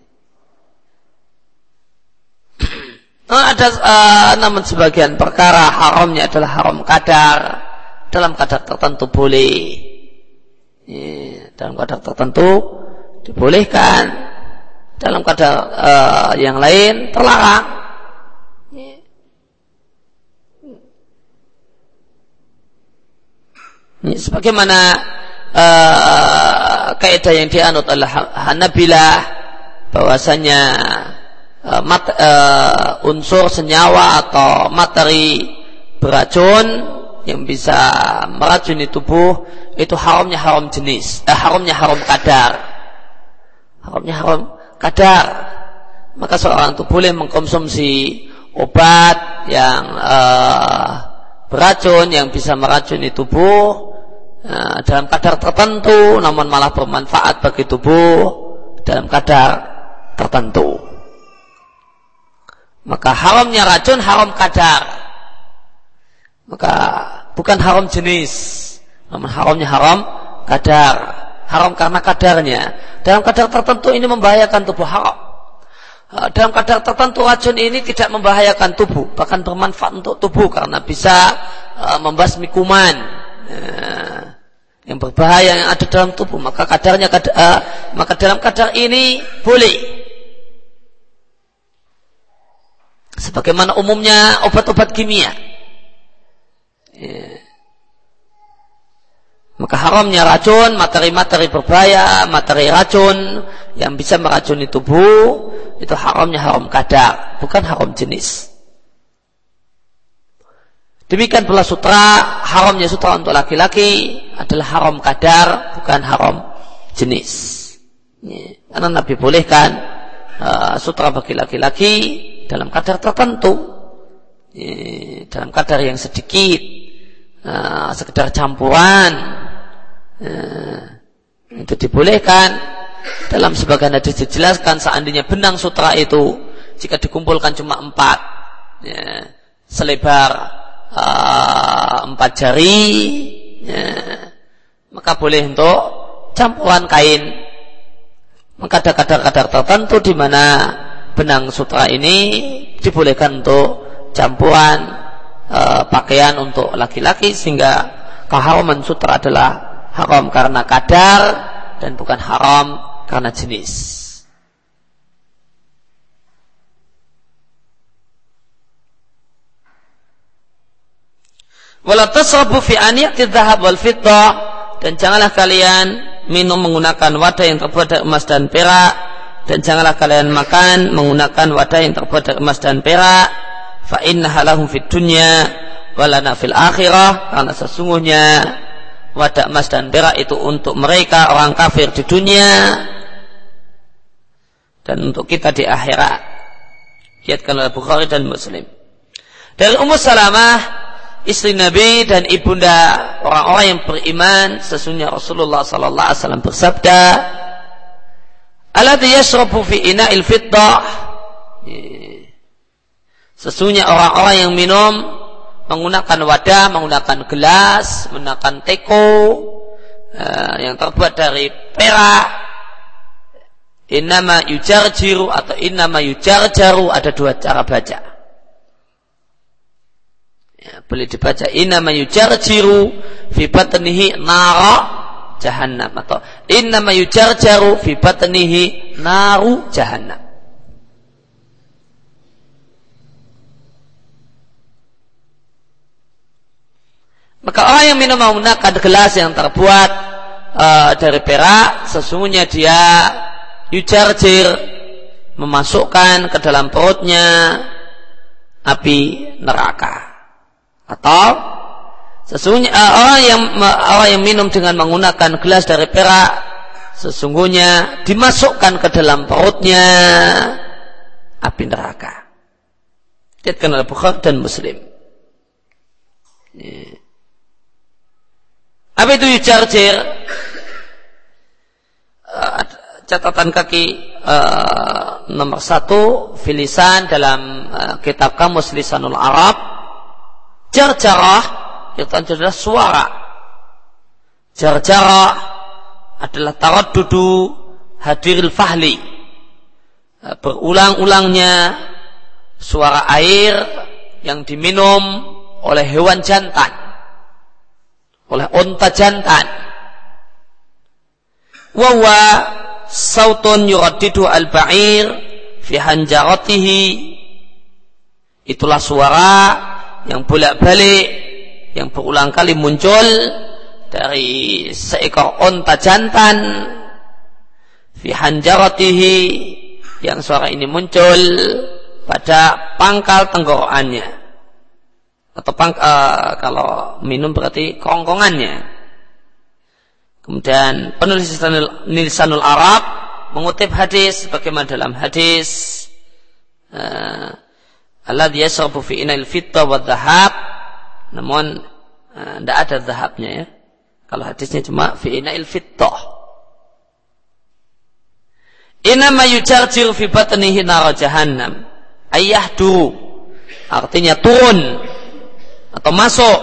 [SPEAKER 1] Nah, ada uh, namun sebagian perkara haramnya adalah haram kadar dalam kadar tertentu boleh. Ini, dalam kadar tertentu dibolehkan dalam kadar uh, yang lain terlarang. Ini sebagaimana uh, kaidah yang dianut oleh Hanabilah bahwasanya uh, mat, uh, unsur senyawa atau materi beracun yang bisa meracuni tubuh itu haramnya haram jenis, eh, haramnya haram kadar, haramnya haram kadar maka seorang itu boleh mengkonsumsi obat yang uh, beracun yang bisa meracuni tubuh uh, dalam kadar tertentu namun malah bermanfaat bagi tubuh dalam kadar tertentu. Maka haramnya racun haram kadar. Maka bukan haram jenis namun haramnya haram kadar haram karena kadarnya. Dalam kadar tertentu ini membahayakan tubuh haram. Eh, dalam kadar tertentu racun ini tidak membahayakan tubuh, bahkan bermanfaat untuk tubuh karena bisa uh, membasmi kuman uh, yang berbahaya yang ada dalam tubuh. Maka kadarnya kadar, maka dalam kadar ini boleh. Sebagaimana umumnya obat-obat kimia. Maka haramnya racun, materi-materi berbahaya, materi racun yang bisa meracuni tubuh, itu haramnya haram kadar, bukan haram jenis. Demikian pula sutra, haramnya sutra untuk laki-laki adalah haram kadar, bukan haram jenis. Karena Nabi bolehkan uh, sutra bagi laki-laki dalam kadar tertentu, dalam kadar yang sedikit, uh, sekedar campuran, Nah, itu dibolehkan. Dalam sebagian hadis dijelaskan seandainya benang sutra itu jika dikumpulkan cuma empat ya, selebar uh, empat jari ya, maka boleh untuk campuran kain. Maka ada kadar-kadar tertentu di mana benang sutra ini dibolehkan untuk campuran uh, pakaian untuk laki-laki sehingga keharaman sutra adalah haram karena kadar dan bukan haram karena jenis. Wala tasrabu fi aniyati dhahab wal fiddah dan janganlah kalian minum menggunakan wadah yang terbuat dari emas dan perak. Dan janganlah kalian makan menggunakan wadah yang terbuat dari emas dan perak. Fa innaha lahum fid dunya walana fil akhirah. Karena sesungguhnya wadah emas dan perak itu untuk mereka orang kafir di dunia dan untuk kita di akhirat. Kiatkan oleh Bukhari dan Muslim. Dari Ummu Salamah, istri Nabi dan ibunda orang-orang yang beriman, sesungguhnya Rasulullah sallallahu alaihi wasallam bersabda, "Alladhi yashrabu fi ina'il fiddah." Sesungguhnya orang-orang yang minum menggunakan wadah, menggunakan gelas, menggunakan teko uh, yang terbuat dari perak. Innama yujarjiru atau innama yujarjaru ada dua cara baca. Ya, boleh dibaca innama yujarjiru fi batnihi nara jahannam atau innama yujarjaru fi batnihi naru jahannam. Maka orang yang minum menggunakan gelas yang terbuat uh, dari perak, sesungguhnya dia yujarjir memasukkan ke dalam perutnya api neraka. Atau sesungguhnya uh, orang yang orang yang minum dengan menggunakan gelas dari perak, sesungguhnya dimasukkan ke dalam perutnya api neraka. Dikatakan oleh Bukhari dan Muslim. Apa itu yujarjir? Uh, catatan kaki uh, nomor satu filisan dalam uh, kitab kamus lisanul Arab. Jarjarah itu adalah suara. Jarjarah adalah taraddudu hadiril fahli. Uh, berulang-ulangnya suara air yang diminum oleh hewan jantan oleh unta jantan. Wawa sautun yuraddidu al-ba'ir fi hanjaratihi. Itulah suara yang bolak-balik yang berulang kali muncul dari seekor unta jantan fi hanjaratihi. Yang suara ini muncul pada pangkal tenggorokannya atau pang, uh, kalau minum berarti kerongkongannya. Kemudian penulis Nisanul Arab mengutip hadis bagaimana dalam hadis uh, Allah dia yasrabu fi fitta wa dhahab namun tidak uh, ada zahabnya ya. Kalau hadisnya cuma fi inail fitta. Inama yujarjir fi batnihi jahannam. Ayah dulu. Artinya turun atau masuk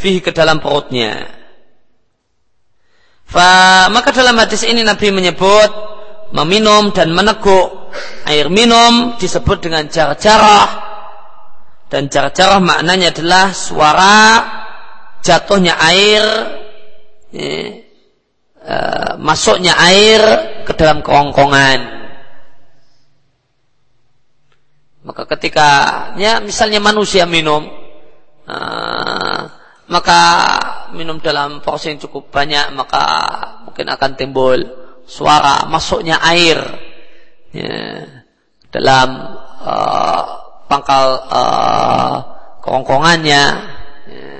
[SPEAKER 1] fihi ke dalam perutnya. Fa, maka dalam hadis ini Nabi menyebut meminum dan meneguk air minum disebut dengan jarah-jarah dan jarah-jarah maknanya adalah suara jatuhnya air ya, uh, masuknya air ke dalam kerongkongan maka ketika ya misalnya manusia minum uh, maka minum dalam porsi yang cukup banyak maka mungkin akan timbul suara masuknya air ya, dalam uh, pangkal uh, kerongkongannya ya.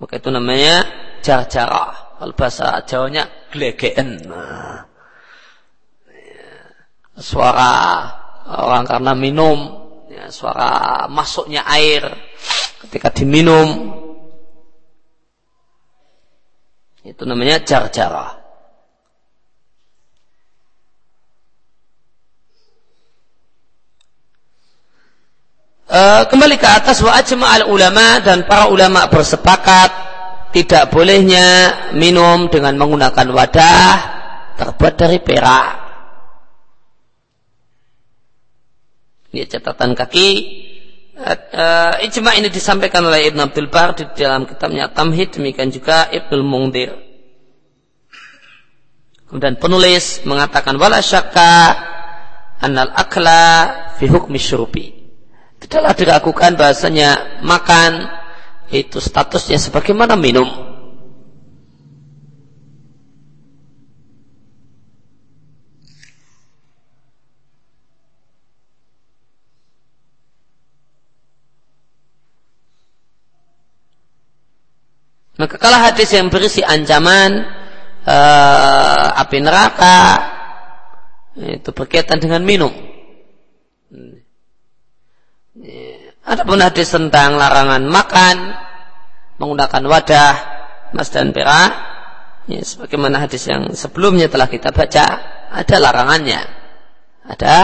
[SPEAKER 1] maka itu namanya jar-jarah kalau bahasa Jawanya glegeen ya. suara orang karena minum ya, suara masuknya air ketika diminum itu namanya jar-jarah. Uh, kembali ke atas wa al ulama dan para ulama bersepakat tidak bolehnya minum dengan menggunakan wadah terbuat dari perak. Ini catatan kaki uh, ijma ini disampaikan oleh Ibn Abdul Bar di dalam kitabnya Tamhid demikian juga Ibnul Mungdir. Kemudian penulis mengatakan wala syakka annal akla fi hukmi syurubi. Tidaklah diragukan bahasanya makan itu statusnya sebagaimana minum. Maka kalau hadis yang berisi ancaman uh, api neraka itu berkaitan dengan minum. Adapun hadis tentang larangan makan menggunakan wadah emas dan perak, ya, sebagaimana hadis yang sebelumnya telah kita baca, ada larangannya. Ada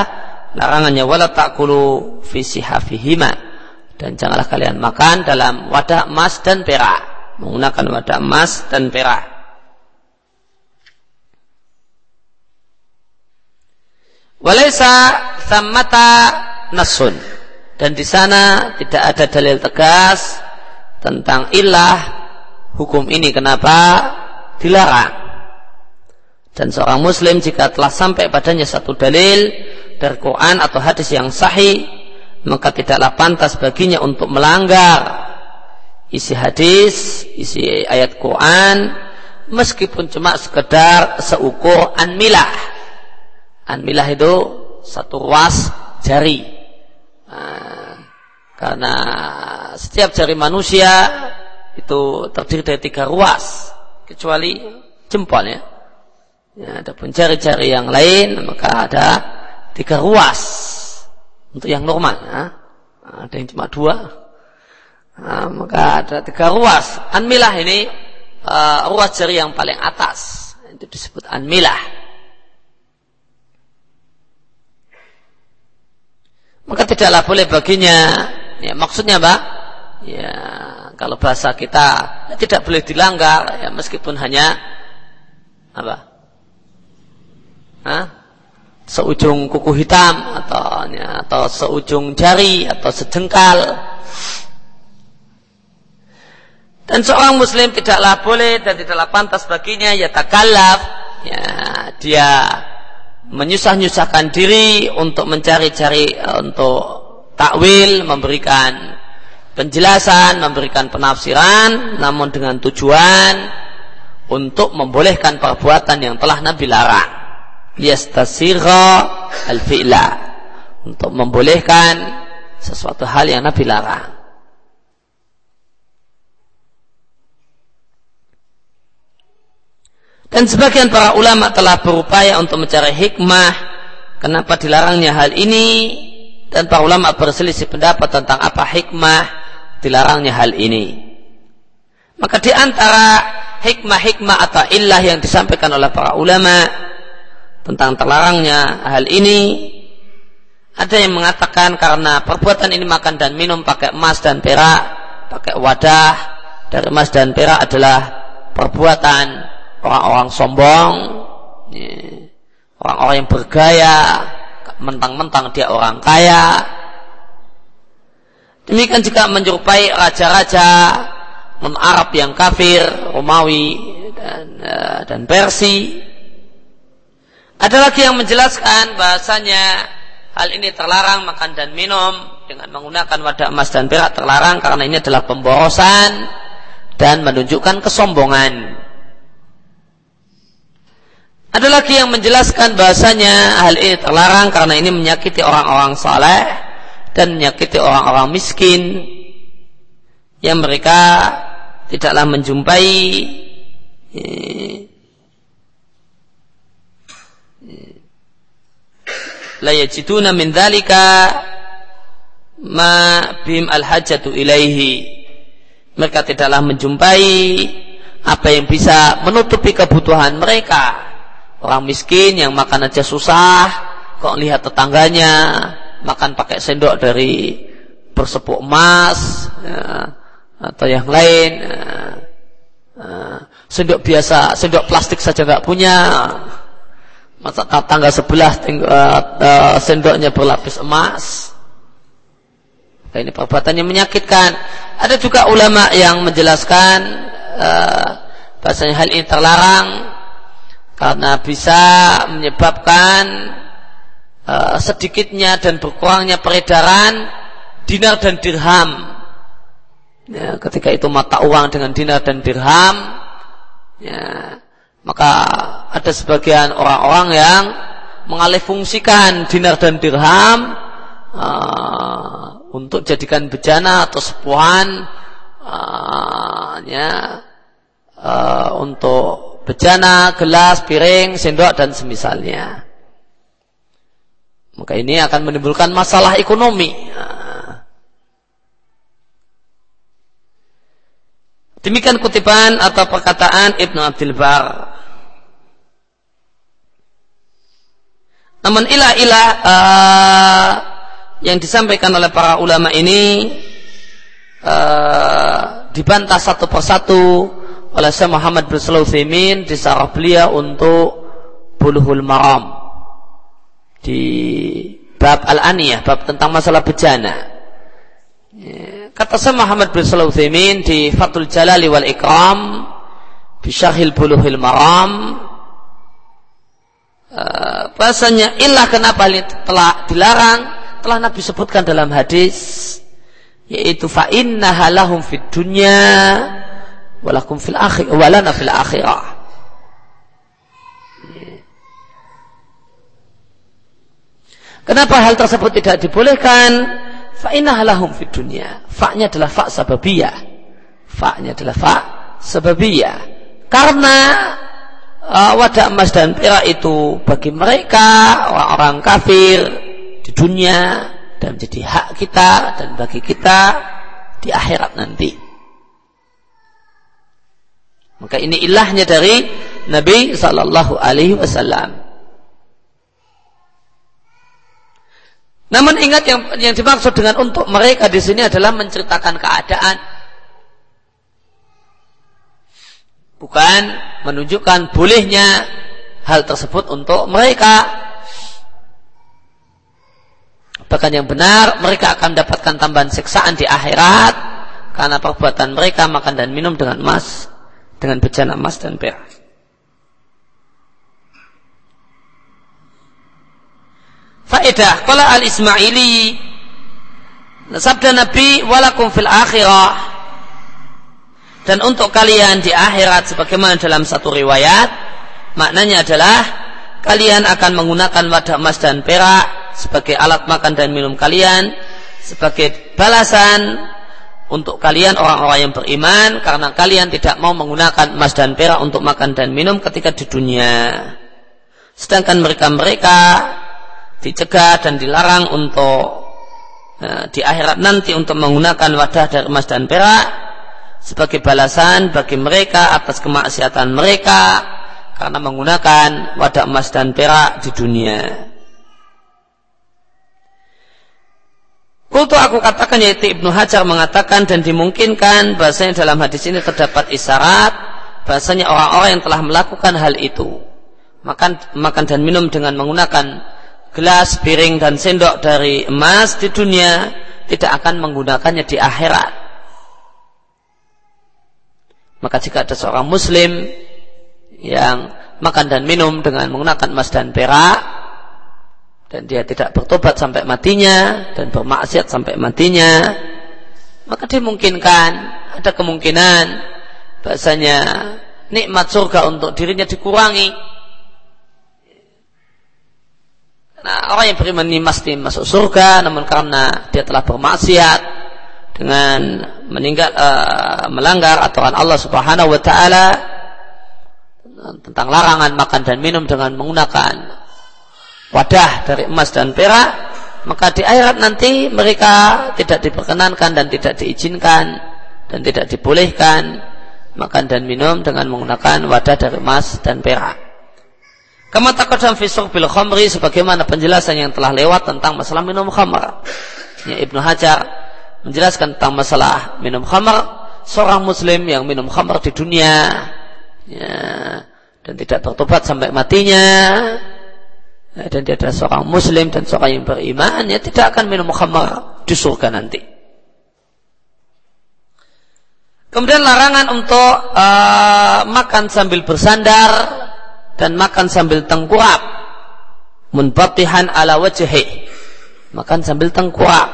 [SPEAKER 1] larangannya wala takulu hafihima dan janganlah kalian makan dalam wadah emas dan perak menggunakan wadah emas dan perak. Walaysa thammata nasun dan di sana tidak ada dalil tegas tentang ilah hukum ini kenapa dilarang. Dan seorang muslim jika telah sampai padanya satu dalil dari Quran atau hadis yang sahih maka tidaklah pantas baginya untuk melanggar isi hadis, isi ayat Quran, meskipun cuma sekedar seukur anmilah. Anmilah itu satu ruas jari. Nah, karena setiap jari manusia itu terdiri dari tiga ruas, kecuali jempol ya. ya ada pun jari-jari yang lain, maka ada tiga ruas untuk yang normal. Ya. Ada yang cuma dua, Nah, maka ada tiga ruas. Anmilah ini uh, ruas jari yang paling atas. Itu disebut anmilah. Maka tidaklah boleh baginya. Ya, maksudnya apa? Ya, kalau bahasa kita ya, tidak boleh dilanggar ya meskipun hanya apa? Hah? Seujung kuku hitam atau ya, atau seujung jari atau sejengkal dan seorang muslim tidaklah boleh dan tidaklah pantas baginya ya takalaf ya dia menyusah-nyusahkan diri untuk mencari-cari eh, untuk takwil, memberikan penjelasan, memberikan penafsiran namun dengan tujuan untuk membolehkan perbuatan yang telah Nabi larang. Yastasirha al-fi'la untuk membolehkan sesuatu hal yang Nabi larang. Dan sebagian para ulama telah berupaya untuk mencari hikmah kenapa dilarangnya hal ini dan para ulama berselisih pendapat tentang apa hikmah dilarangnya hal ini. Maka di antara hikmah-hikmah atau illah yang disampaikan oleh para ulama tentang terlarangnya hal ini ada yang mengatakan karena perbuatan ini makan dan minum pakai emas dan perak, pakai wadah dari emas dan perak adalah perbuatan orang-orang sombong, orang-orang yang bergaya, mentang-mentang dia orang kaya. Demikian juga menyerupai raja-raja non Arab yang kafir, Romawi dan eh, dan Persi. Ada lagi yang menjelaskan bahasanya hal ini terlarang makan dan minum dengan menggunakan wadah emas dan perak terlarang karena ini adalah pemborosan dan menunjukkan kesombongan. Ada lagi yang menjelaskan bahasanya hal ini terlarang karena ini menyakiti orang-orang saleh dan menyakiti orang-orang miskin. Yang mereka tidaklah menjumpai la yajiduna min dhalika ma bim al hajatu ilaihi. Mereka tidaklah menjumpai apa yang bisa menutupi kebutuhan mereka Orang miskin yang makan aja susah, kok lihat tetangganya makan pakai sendok dari bersepuk emas ya, atau yang lain. Ya, ya, sendok biasa, sendok plastik saja nggak punya. Masa tetangga sebelah tinggal, uh, uh, sendoknya berlapis emas. Nah, ini perbuatan yang menyakitkan. Ada juga ulama yang menjelaskan uh, bahasanya hal ini terlarang karena bisa menyebabkan uh, sedikitnya dan berkurangnya peredaran dinar dan dirham. Ya, ketika itu mata uang dengan dinar dan dirham, ya, maka ada sebagian orang-orang yang mengalihfungsikan dinar dan dirham uh, untuk jadikan bejana atau sepuhan uh, ya, uh, untuk bejana, gelas, piring, sendok dan semisalnya. Maka ini akan menimbulkan masalah ekonomi. Demikian kutipan atau perkataan Ibnu Abdul Bar. Namun ilah-ilah uh, yang disampaikan oleh para ulama ini uh, dibantah satu persatu oleh Syekh Muhammad bin Sulaiman di sarah beliau untuk Buluhul Maram di bab Al-Aniyah, bab tentang masalah bejana. Ya, kata Syekh Muhammad bin Sulaiman di Fathul Jalali wal Ikram di Syahil Buluhul Maram uh, bahasanya ilah kenapa telah dilarang telah Nabi sebutkan dalam hadis yaitu fa innaha lahum dunya walakum fil akhir walana fil akhirah Kenapa hal tersebut tidak dibolehkan? Fa'inah lahum fid dunya. Fa'nya adalah fa' sababiyah. Fa'nya adalah fa' sababiyah. Karena uh, wadah emas dan perak itu bagi mereka orang-orang kafir di dunia dan menjadi hak kita dan bagi kita di akhirat nanti. Maka ini ilahnya dari Nabi Sallallahu Alaihi Wasallam. Namun ingat yang yang dimaksud dengan untuk mereka di sini adalah menceritakan keadaan, bukan menunjukkan bolehnya hal tersebut untuk mereka. Bahkan yang benar, mereka akan mendapatkan tambahan siksaan di akhirat karena perbuatan mereka makan dan minum dengan emas, dengan bejana emas dan perak. Faedah Kala al-Ismaili Sabda Nabi Walakum fil akhirah Dan untuk kalian di akhirat Sebagaimana dalam satu riwayat Maknanya adalah Kalian akan menggunakan wadah emas dan perak Sebagai alat makan dan minum kalian Sebagai balasan untuk kalian orang-orang yang beriman karena kalian tidak mau menggunakan emas dan perak untuk makan dan minum ketika di dunia. Sedangkan mereka-mereka dicegah dan dilarang untuk uh, di akhirat nanti untuk menggunakan wadah dari emas dan perak sebagai balasan bagi mereka atas kemaksiatan mereka karena menggunakan wadah emas dan perak di dunia. Kultu aku katakan yaitu Ibnu Hajar mengatakan dan dimungkinkan bahasanya dalam hadis ini terdapat isyarat bahasanya orang-orang yang telah melakukan hal itu makan makan dan minum dengan menggunakan gelas, piring dan sendok dari emas di dunia tidak akan menggunakannya di akhirat. Maka jika ada seorang muslim yang makan dan minum dengan menggunakan emas dan perak dan dia tidak bertobat sampai matinya dan bermaksiat sampai matinya maka dimungkinkan ada kemungkinan bahasanya nikmat surga untuk dirinya dikurangi. Nah, orang yang beriman ini pasti masuk surga, namun karena dia telah bermaksiat dengan meninggal uh, melanggar aturan Allah Subhanahu wa taala tentang larangan makan dan minum dengan menggunakan wadah dari emas dan perak, maka di akhirat nanti mereka tidak diperkenankan dan tidak diizinkan dan tidak dibolehkan makan dan minum dengan menggunakan wadah dari emas dan perak. Kama taqaddam fi bil khamri sebagaimana penjelasan yang telah lewat tentang masalah minum khamr. Ya, Ibnu Hajar menjelaskan tentang masalah minum khamr seorang muslim yang minum khamr di dunia ya, dan tidak bertobat sampai matinya ya, dan dia adalah seorang muslim dan seorang yang beriman ya tidak akan minum khamr di surga nanti. Kemudian larangan untuk uh, makan sambil bersandar dan makan sambil tengkurap. Munbatihan ala wajhi. Makan sambil tengkurap.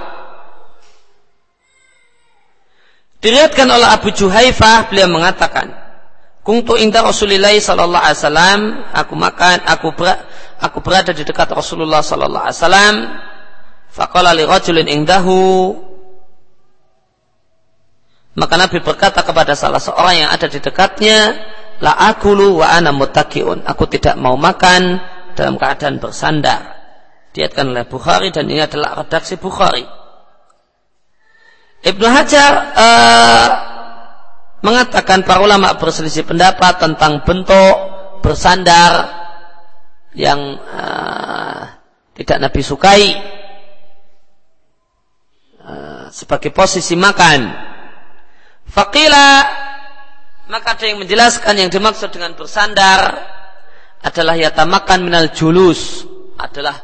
[SPEAKER 1] Diriatkan oleh Abu Juhaifah beliau mengatakan Kungtu inda Rasulullah sallallahu alaihi wasallam aku makan aku ber, aku berada di dekat Rasulullah sallallahu alaihi wasallam faqala li rajulin indahu maka Nabi berkata kepada salah seorang yang ada di dekatnya la akulu wa ana muttaqiun. Aku tidak mau makan dalam keadaan bersandar. Diatkan oleh Bukhari dan ini adalah redaksi Bukhari. Ibnu Hajar uh, mengatakan para ulama berselisih pendapat tentang bentuk bersandar yang uh, tidak Nabi sukai uh, sebagai posisi makan. Fakila maka ada yang menjelaskan yang dimaksud dengan bersandar adalah yatamakan minal julus adalah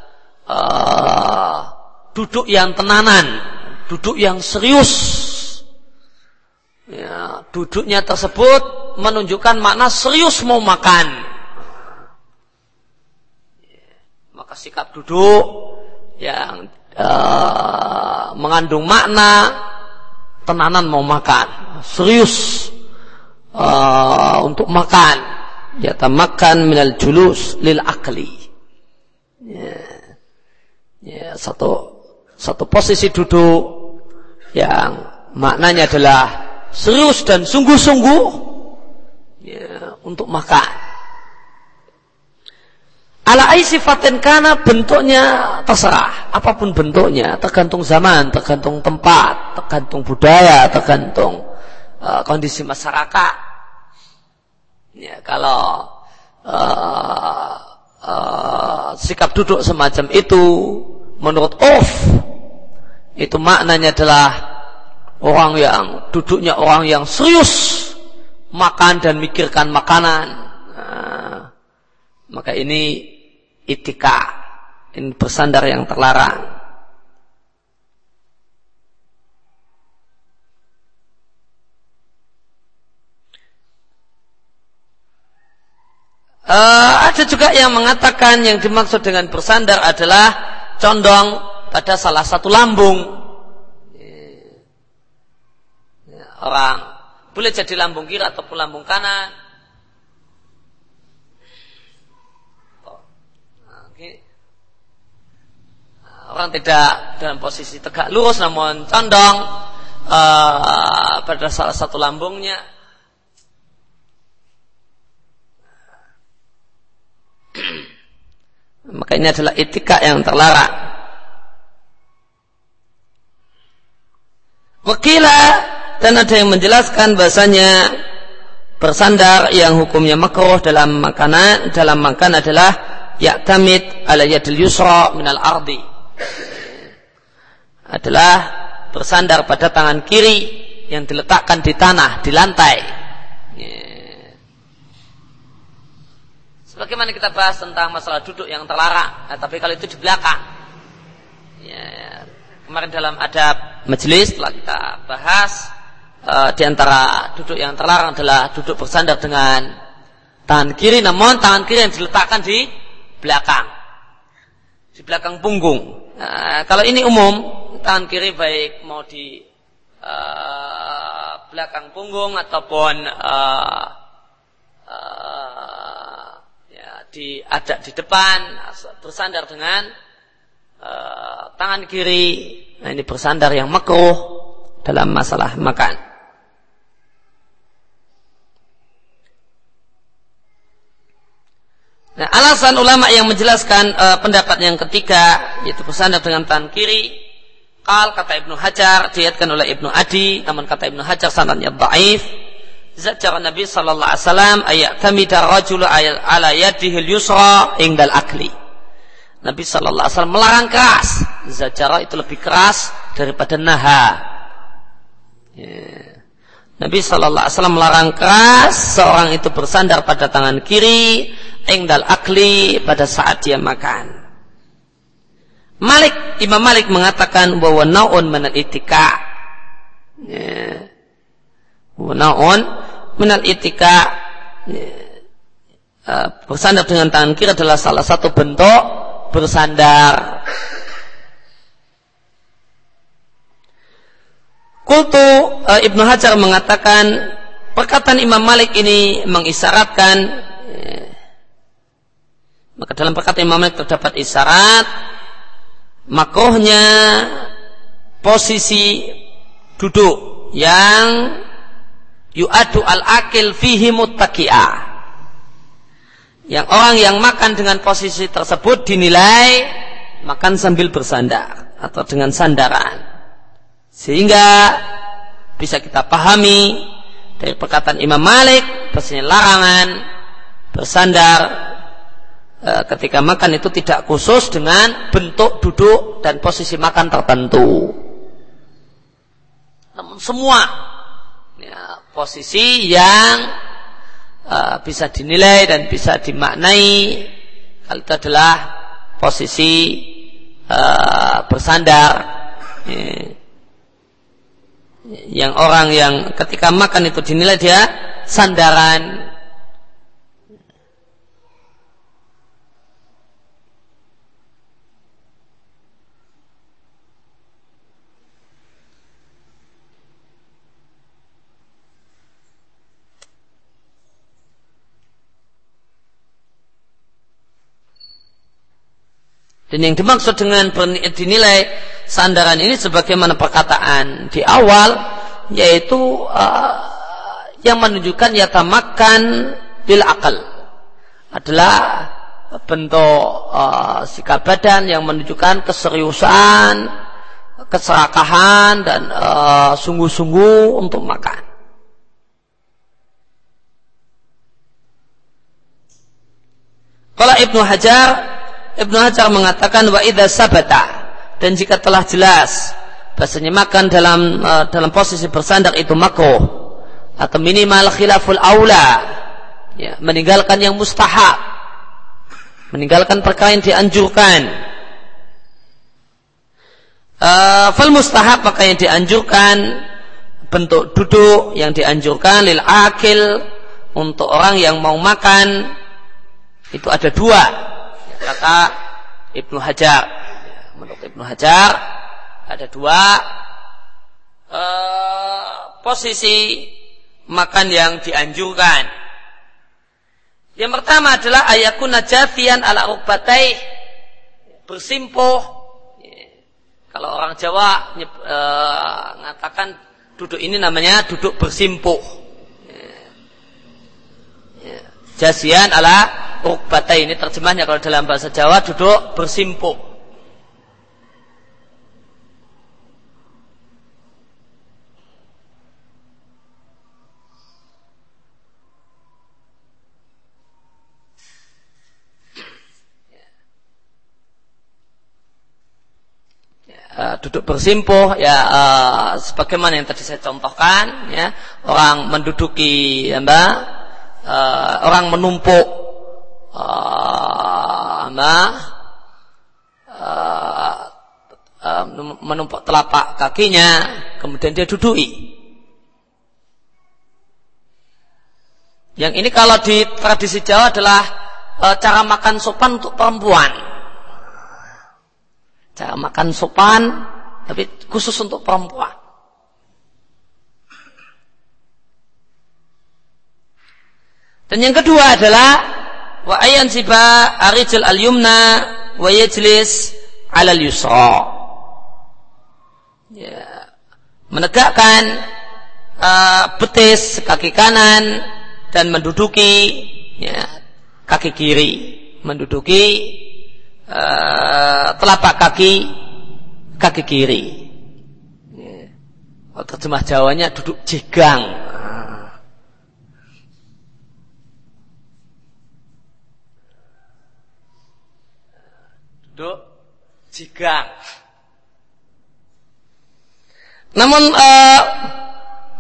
[SPEAKER 1] uh, duduk yang tenanan, duduk yang serius. Ya, duduknya tersebut menunjukkan makna serius mau makan. Maka sikap duduk yang uh, mengandung makna tenanan mau makan, serius uh, untuk makan. Yatamakan minal julus lil akli. Ya, ya, satu satu posisi duduk yang maknanya adalah serius dan sungguh-sungguh ya, untuk makan. Ala sifatin kana bentuknya terserah, apa pun bentuknya, tergantung zaman, tergantung tempat, tergantung budaya, tergantung uh, kondisi masyarakat. Ya, kalau uh, uh, sikap duduk semacam itu menurut off itu maknanya adalah orang yang duduknya orang yang serius makan dan mikirkan makanan. Nah, maka ini itika ini bersandar yang terlarang Uh, ada juga yang mengatakan yang dimaksud dengan bersandar adalah condong pada salah satu lambung. Ya, orang. Boleh jadi lambung kiri ataupun lambung kanan. orang tidak dalam posisi tegak lurus namun condong uh, pada salah satu lambungnya. Maka ini adalah etika yang terlarang. Wakila dan ada yang menjelaskan bahasanya bersandar yang hukumnya makruh dalam makanan dalam makan adalah ya'tamid ala yadil yusra minal ardi adalah bersandar pada tangan kiri yang diletakkan di tanah, di lantai. Sebagaimana kita bahas tentang masalah duduk yang terlarang, nah, tapi kalau itu di belakang. Ya, kemarin dalam adab majelis telah kita bahas uh, di antara duduk yang terlarang adalah duduk bersandar dengan tangan kiri, namun tangan kiri yang diletakkan di belakang, di belakang punggung. Nah, kalau ini umum, tangan kiri baik mau di uh, belakang punggung ataupun uh, uh, ya, di ada di depan bersandar dengan uh, tangan kiri. Nah, ini bersandar yang makruh dalam masalah makan. Nah, alasan ulama yang menjelaskan uh, pendapat yang ketiga yaitu bersandar dengan tangan kiri. Kal kata Ibnu Hajar diatkan oleh Ibnu Adi, namun kata Ibnu Hajar sanadnya dhaif. Zajar Nabi sallallahu alaihi wasallam ayat tamida rajul ala yadihi yusra ingdal akli. Nabi sallallahu alaihi wasallam melarang keras. Zajara itu lebih keras daripada naha. Yeah. Nabi Shallallahu Alaihi Wasallam melarang keras seorang itu bersandar pada tangan kiri, engdal akli pada saat dia makan. Malik Imam Malik mengatakan bahwa naun menal itika. Ya. Naun menal itika. Ya. Uh, bersandar dengan tangan kiri adalah salah satu bentuk bersandar Kultu uh, Ibnu Hajar mengatakan perkataan Imam Malik ini mengisyaratkan eh, maka dalam perkataan Imam Malik terdapat isyarat makrohnya posisi duduk yang yu'adu al-akil fihi muttaki'ah yang orang yang makan dengan posisi tersebut dinilai makan sambil bersandar atau dengan sandaran sehingga bisa kita pahami dari perkataan Imam Malik bahasanya larangan bersandar e, ketika makan itu tidak khusus dengan bentuk duduk dan posisi makan tertentu. Namun semua ya, posisi yang e, bisa dinilai dan bisa dimaknai hal itu adalah posisi e, bersandar. Ya yang orang yang ketika makan itu dinilai dia sandaran Dan yang dimaksud dengan dinilai sandaran ini sebagaimana perkataan di awal yaitu uh, yang menunjukkan yatamakan bil akal adalah bentuk uh, sikap badan yang menunjukkan keseriusan, keserakahan dan uh, sungguh-sungguh untuk makan. Kalau Ibnu Hajar Ibnu Hajar mengatakan wa idza sabata. Dan jika telah jelas bahasanya makan dalam uh, dalam posisi bersandar itu makruh atau minimal khilaful aula ya, meninggalkan yang mustahab meninggalkan perkara yang dianjurkan. Uh, fal mustahab maka yang dianjurkan bentuk duduk yang dianjurkan lil akil untuk orang yang mau makan itu ada dua kata Ibnu Hajar. Menurut Ibnu Hajar ada dua uh, posisi makan yang dianjurkan. Yang pertama adalah ayakun najafian ala ukbatai bersimpuh. Kalau orang Jawa uh, mengatakan duduk ini namanya duduk bersimpuh. Jasian ala Rukbata ini terjemahnya kalau dalam bahasa Jawa duduk bersimpuk. Uh, duduk bersimpuh ya uh, sebagaimana yang tadi saya contohkan ya orang menduduki ya mbak uh, orang menumpuk uh, uh, uh, menumpuk telapak kakinya, kemudian dia dudui. Yang ini kalau di tradisi Jawa adalah uh, cara makan sopan untuk perempuan. Cara makan sopan, tapi khusus untuk perempuan. Dan yang kedua adalah wa ayan siba arijal al yumna wa yajlis al yusra. Ya. Menegakkan uh, betis kaki kanan dan menduduki ya, kaki kiri. Menduduki uh, telapak kaki kaki kiri. Ya. terjemah Jawanya duduk jegang duduk jigang. Namun uh,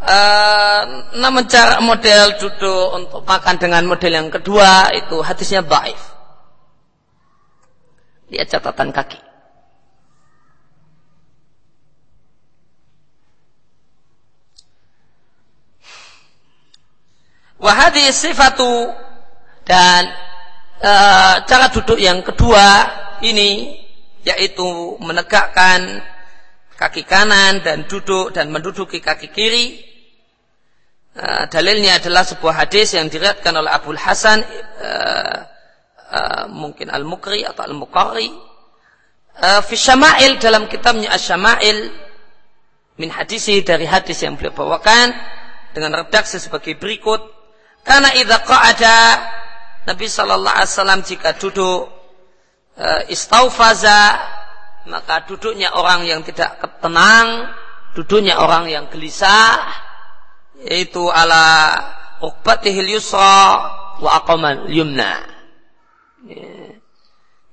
[SPEAKER 1] uh, namun cara model duduk untuk makan dengan model yang kedua itu hadisnya baif. Lihat catatan kaki. Wahadi sifatu dan uh, cara duduk yang kedua ini yaitu menegakkan kaki kanan dan duduk dan menduduki kaki kiri. Uh, dalilnya adalah sebuah hadis yang diriatkan oleh Abu Hasan uh, uh, mungkin Al-Mukri atau Al-Muqarri uh, fi dalam kitabnya Asy-Syama'il min hadisi dari hadis yang beliau bawakan dengan redaksi sebagai berikut karena idza qa'ada Nabi sallallahu alaihi wasallam jika duduk uh, istaufaza maka duduknya orang yang tidak tenang duduknya orang yang gelisah yaitu ala uqbatihil yusra wa aqamal yumna ya.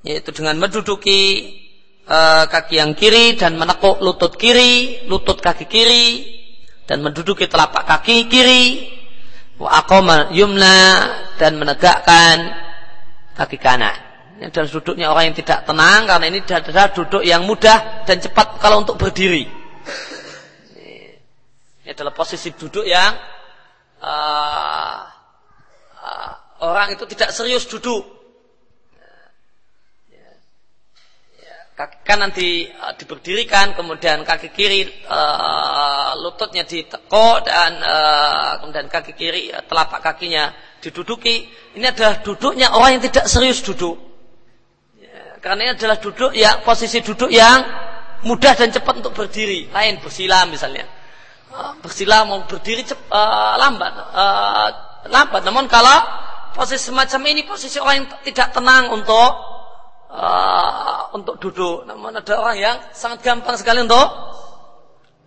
[SPEAKER 1] yaitu dengan menduduki uh, kaki yang kiri dan menekuk lutut kiri lutut kaki kiri dan menduduki telapak kaki kiri wa aqamal yumna dan menegakkan kaki kanan ini adalah duduknya orang yang tidak tenang karena ini adalah duduk yang mudah dan cepat kalau untuk berdiri. Ini adalah posisi duduk yang uh, uh, orang itu tidak serius duduk. Kaki kanan di, uh, diberdirikan, kemudian kaki kiri uh, lututnya ditekuk dan uh, kemudian kaki kiri telapak kakinya diduduki. Ini adalah duduknya orang yang tidak serius duduk karena ini adalah duduk ya posisi duduk yang mudah dan cepat untuk berdiri. Lain bersila misalnya. Uh, bersila mau berdiri cepat, uh, lambat, uh, lambat. Namun kalau posisi semacam ini posisi orang yang tidak tenang untuk uh, untuk duduk. Namun ada orang yang sangat gampang sekali untuk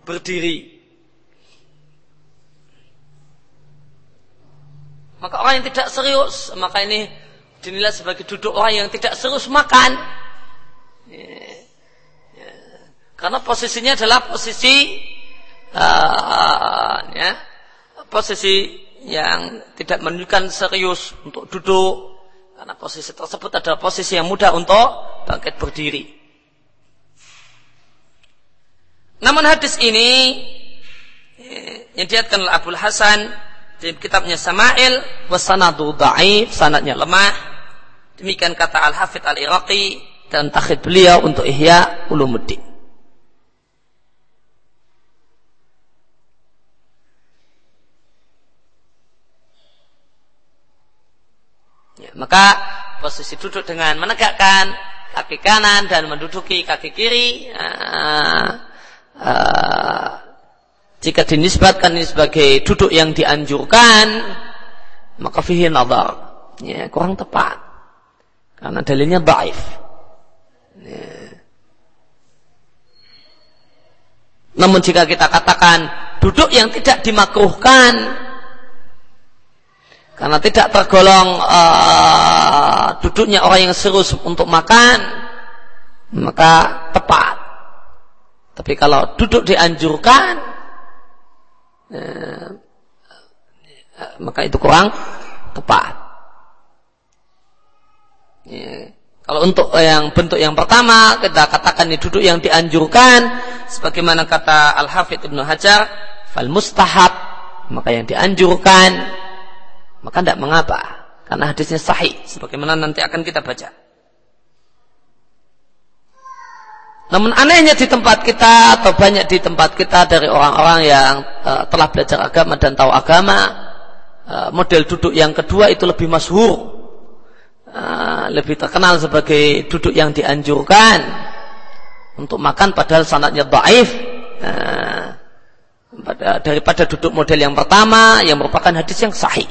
[SPEAKER 1] berdiri. Maka orang yang tidak serius, maka ini dinilai sebagai duduk orang yang tidak serius makan. Ya, ya. Karena posisinya adalah posisi uh, ya, posisi yang tidak menunjukkan serius untuk duduk. Karena posisi tersebut adalah posisi yang mudah untuk bangkit berdiri. Namun hadis ini ya, yang diatkan oleh Abdul Hasan di kitabnya Sama'il wasanadu da'if sanadnya lemah. Demikian kata Al-Hafidh Al-Iraqi dan takhid beliau untuk Ihya Ulumuddin. Ya, maka posisi duduk dengan menegakkan kaki kanan dan menduduki kaki kiri uh, uh, jika dinisbatkan ini sebagai duduk yang dianjurkan, maka fihi nadar. Ya, kurang tepat. Karena dalilnya daif. Ya. Namun jika kita katakan duduk yang tidak dimakruhkan karena tidak tergolong uh, duduknya orang yang serius untuk makan, maka tepat. Tapi kalau duduk dianjurkan, Eh, maka itu kurang tepat. Ya. Kalau untuk yang bentuk yang pertama kita katakan ini duduk yang dianjurkan sebagaimana kata Al Hafidh Ibnu Hajar fal mustahab maka yang dianjurkan maka tidak mengapa karena hadisnya sahih sebagaimana nanti akan kita baca. Namun anehnya di tempat kita atau banyak di tempat kita dari orang-orang yang uh, telah belajar agama dan tahu agama, uh, model duduk yang kedua itu lebih masyhur, uh, lebih terkenal sebagai duduk yang dianjurkan untuk makan padahal sanatnya daif. Uh, daripada duduk model yang pertama yang merupakan hadis yang sahih.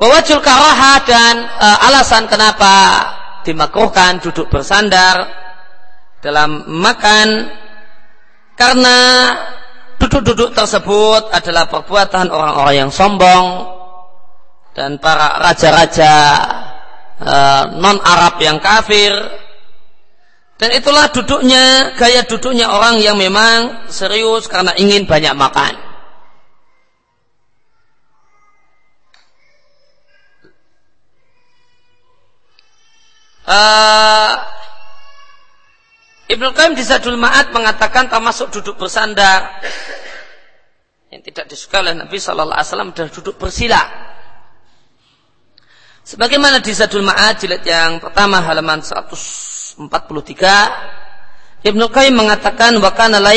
[SPEAKER 1] Wawajul karoha dan e, alasan kenapa dimakruhkan duduk bersandar dalam makan karena duduk-duduk tersebut adalah perbuatan orang-orang yang sombong dan para raja-raja e, non Arab yang kafir dan itulah duduknya gaya duduknya orang yang memang serius karena ingin banyak makan. Uh, Ibnu Qayyim di Zadul Ma'ad mengatakan termasuk duduk bersandar. Yang tidak disukai oleh Nabi Shallallahu Alaihi Wasallam duduk bersila. Sebagaimana di Zadul Ma'ad jilid yang pertama halaman 143 Ibnu Qayyim mengatakan wa kana la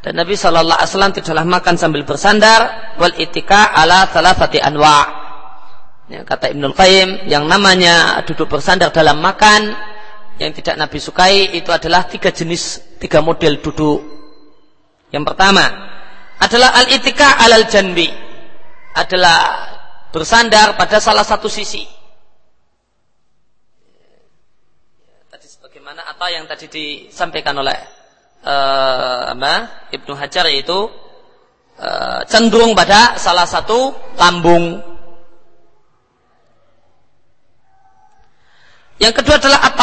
[SPEAKER 1] dan Nabi Shallallahu Alaihi Wasallam tidaklah makan sambil bersandar wal itika ala thalathati anwa' Ya, kata Ibnul Qayyim, yang namanya duduk bersandar dalam makan yang tidak Nabi sukai itu adalah tiga jenis, tiga model duduk. Yang pertama adalah al-itika alal janbi, adalah bersandar pada salah satu sisi. Tadi sebagaimana apa yang tadi disampaikan oleh uh, Ibnu Hajar yaitu uh, cenderung pada salah satu lambung Yang kedua adalah at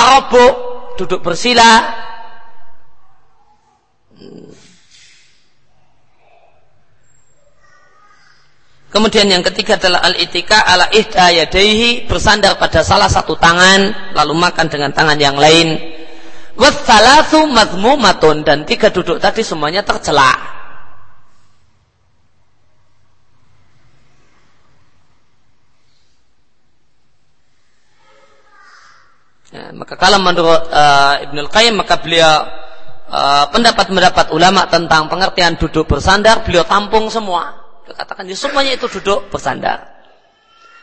[SPEAKER 1] duduk bersila. Kemudian yang ketiga adalah al-itika ala ihda yadaihi bersandar pada salah satu tangan lalu makan dengan tangan yang lain. Wassalatu mazmumatun dan tiga duduk tadi semuanya tercela. Ya, maka kalau menurut uh, Ibnu Qayyim maka beliau pendapat-pendapat ulama tentang pengertian duduk bersandar, beliau tampung semua. Katakan, ya semuanya itu duduk bersandar.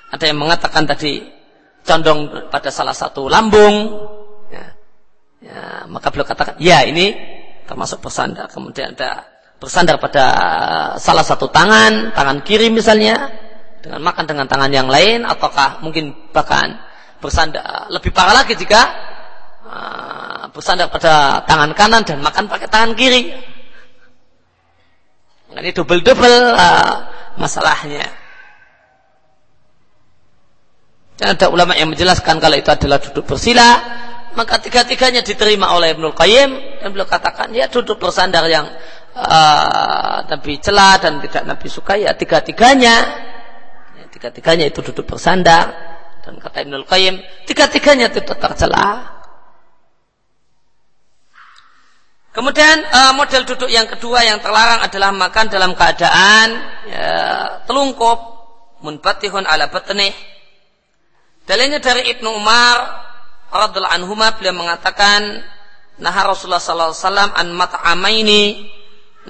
[SPEAKER 1] Ada yang mengatakan tadi condong pada salah satu lambung, ya, ya, maka beliau katakan, ya ini termasuk bersandar. Kemudian ada bersandar pada salah satu tangan, tangan kiri misalnya, dengan makan dengan tangan yang lain, ataukah mungkin bahkan bersandar lebih parah lagi jika uh, bersandar pada tangan kanan dan makan pakai tangan kiri. Ini double-double uh, masalahnya. Dan ada ulama yang menjelaskan kalau itu adalah duduk bersila, maka tiga-tiganya diterima oleh Ibnul Qayyim dan beliau katakan ya duduk bersandar yang uh, Nabi celah dan tidak Nabi suka ya tiga-tiganya ya, tiga-tiganya itu duduk bersandar dan kata Ibnul Qayyim tiga-tiganya itu tercela Kemudian uh, model duduk yang kedua yang terlarang adalah makan dalam keadaan ya, telungkup munfatihun ala batnih. Dalilnya dari Ibnu Umar radhiallahu anhu beliau mengatakan nah Rasulullah sallallahu alaihi wasallam an mat'amaini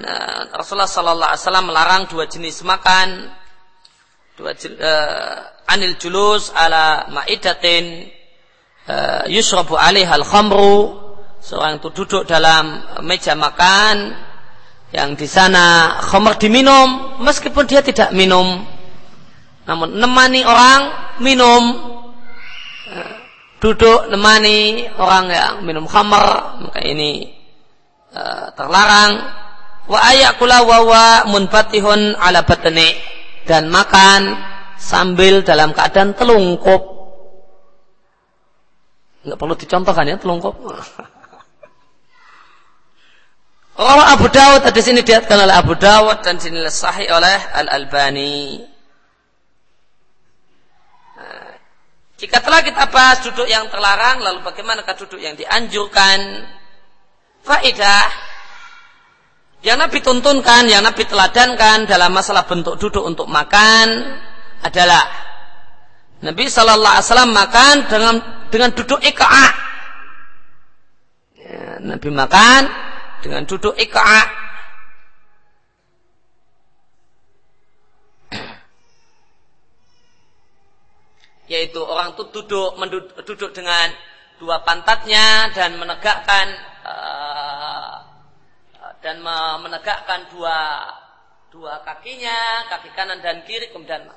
[SPEAKER 1] nah, Rasulullah sallallahu alaihi wasallam melarang dua jenis makan dua uh, anil julus ala ma'idatin uh, yusrabu alaiha al-khamru seorang itu duduk dalam meja makan yang di sana khamr diminum meskipun dia tidak minum. Namun nemani orang minum. Duduk nemani orang yang minum khamar maka ini uh, terlarang. Wa ayakula wa wa munfatihun ala batni dan makan sambil dalam keadaan telungkup nggak perlu dicontohkan ya telungkup Oh Abu Dawud di sini diatkan oleh Abu Dawud dan sini sahih oleh Al Albani. Jika telah kita bahas duduk yang terlarang, lalu bagaimanakah duduk yang dianjurkan? Faidah yang Nabi tuntunkan, yang Nabi teladankan dalam masalah bentuk duduk untuk makan adalah Nabi Shallallahu Alaihi Wasallam makan dengan dengan duduk ika. Ya, Nabi makan dengan duduk ika. yaitu orang itu duduk duduk dengan dua pantatnya dan menegakkan uh, dan menegakkan dua dua kakinya, kaki kanan dan kiri kemudian.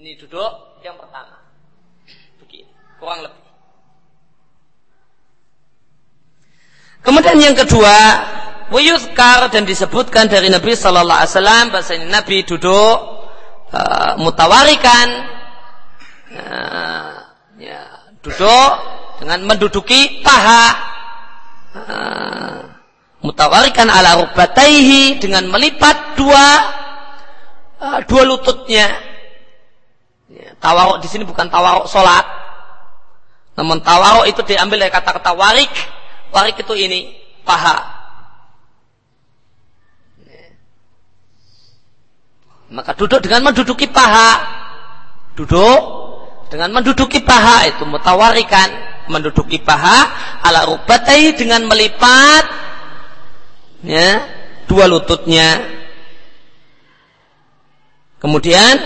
[SPEAKER 1] Ini duduk yang pertama. Begini, kurang lebih. Kemudian yang kedua, Wuyuzkar dan disebutkan dari Nabi Sallallahu Alaihi Wasallam Nabi duduk uh, mutawarikan, uh, ya, duduk dengan menduduki paha, uh, mutawarikan ala rubataihi dengan melipat dua uh, dua lututnya. Tawaruk di sini bukan tawaruk solat, namun tawaruk itu diambil dari kata-kata warik. Warik itu ini paha Maka duduk dengan menduduki paha. Duduk dengan menduduki paha itu mutawarikan menduduki paha ala rubatai dengan melipat ya dua lututnya kemudian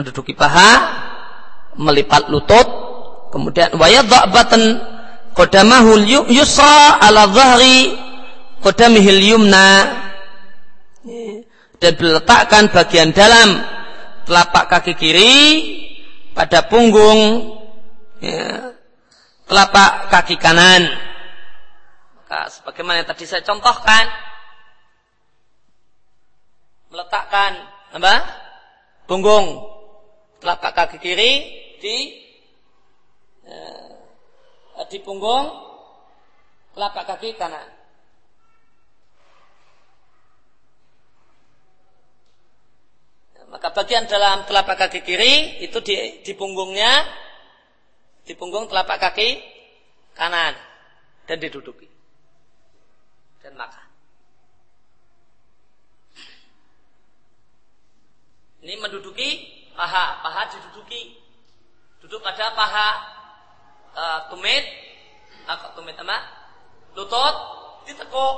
[SPEAKER 1] menduduki paha melipat lutut kemudian wayadha'batan qadamahul yusra ala dhahri qadamihil yumna dan diletakkan bagian dalam telapak kaki kiri pada punggung ya, telapak kaki kanan. Maka sebagaimana yang tadi saya contohkan, meletakkan apa? Punggung telapak kaki kiri di ya, di punggung telapak kaki kanan. Maka bagian dalam telapak kaki kiri itu di, di punggungnya, di punggung telapak kaki kanan dan diduduki dan makan. Ini menduduki paha, paha diduduki, duduk pada paha uh, tumit, apa tumit apa? Lutut ditekuk.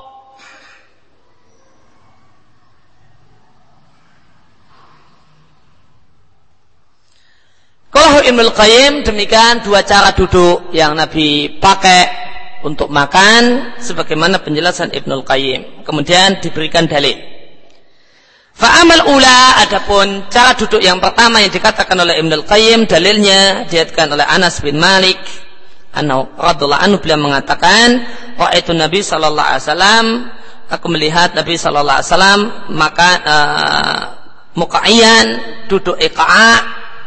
[SPEAKER 1] Kalau Ibnul Qayyim demikian dua cara duduk yang Nabi pakai untuk makan sebagaimana penjelasan Ibnul Qayyim. Kemudian diberikan dalil. Fa'amal ula adapun cara duduk yang pertama yang dikatakan oleh Ibnul Qayyim dalilnya diatkan oleh Anas bin Malik anhu radhiyallahu anhu beliau mengatakan itu Nabi sallallahu alaihi wasallam aku melihat Nabi sallallahu alaihi wasallam maka uh, mukaian duduk iqa'a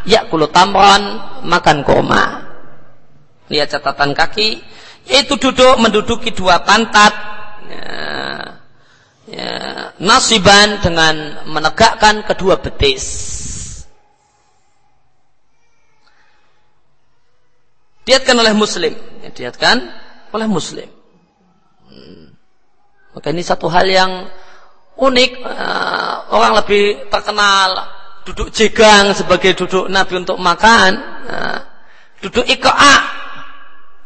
[SPEAKER 1] yakulu tamron makan koma lihat catatan kaki yaitu duduk menduduki dua pantat ya, nasiban dengan menegakkan kedua betis. Diatkan oleh muslim. Ya, diatkan oleh muslim. Hmm. maka ini satu hal yang unik uh, orang lebih terkenal duduk jegang sebagai duduk Nabi untuk makan, nah, duduk ikoa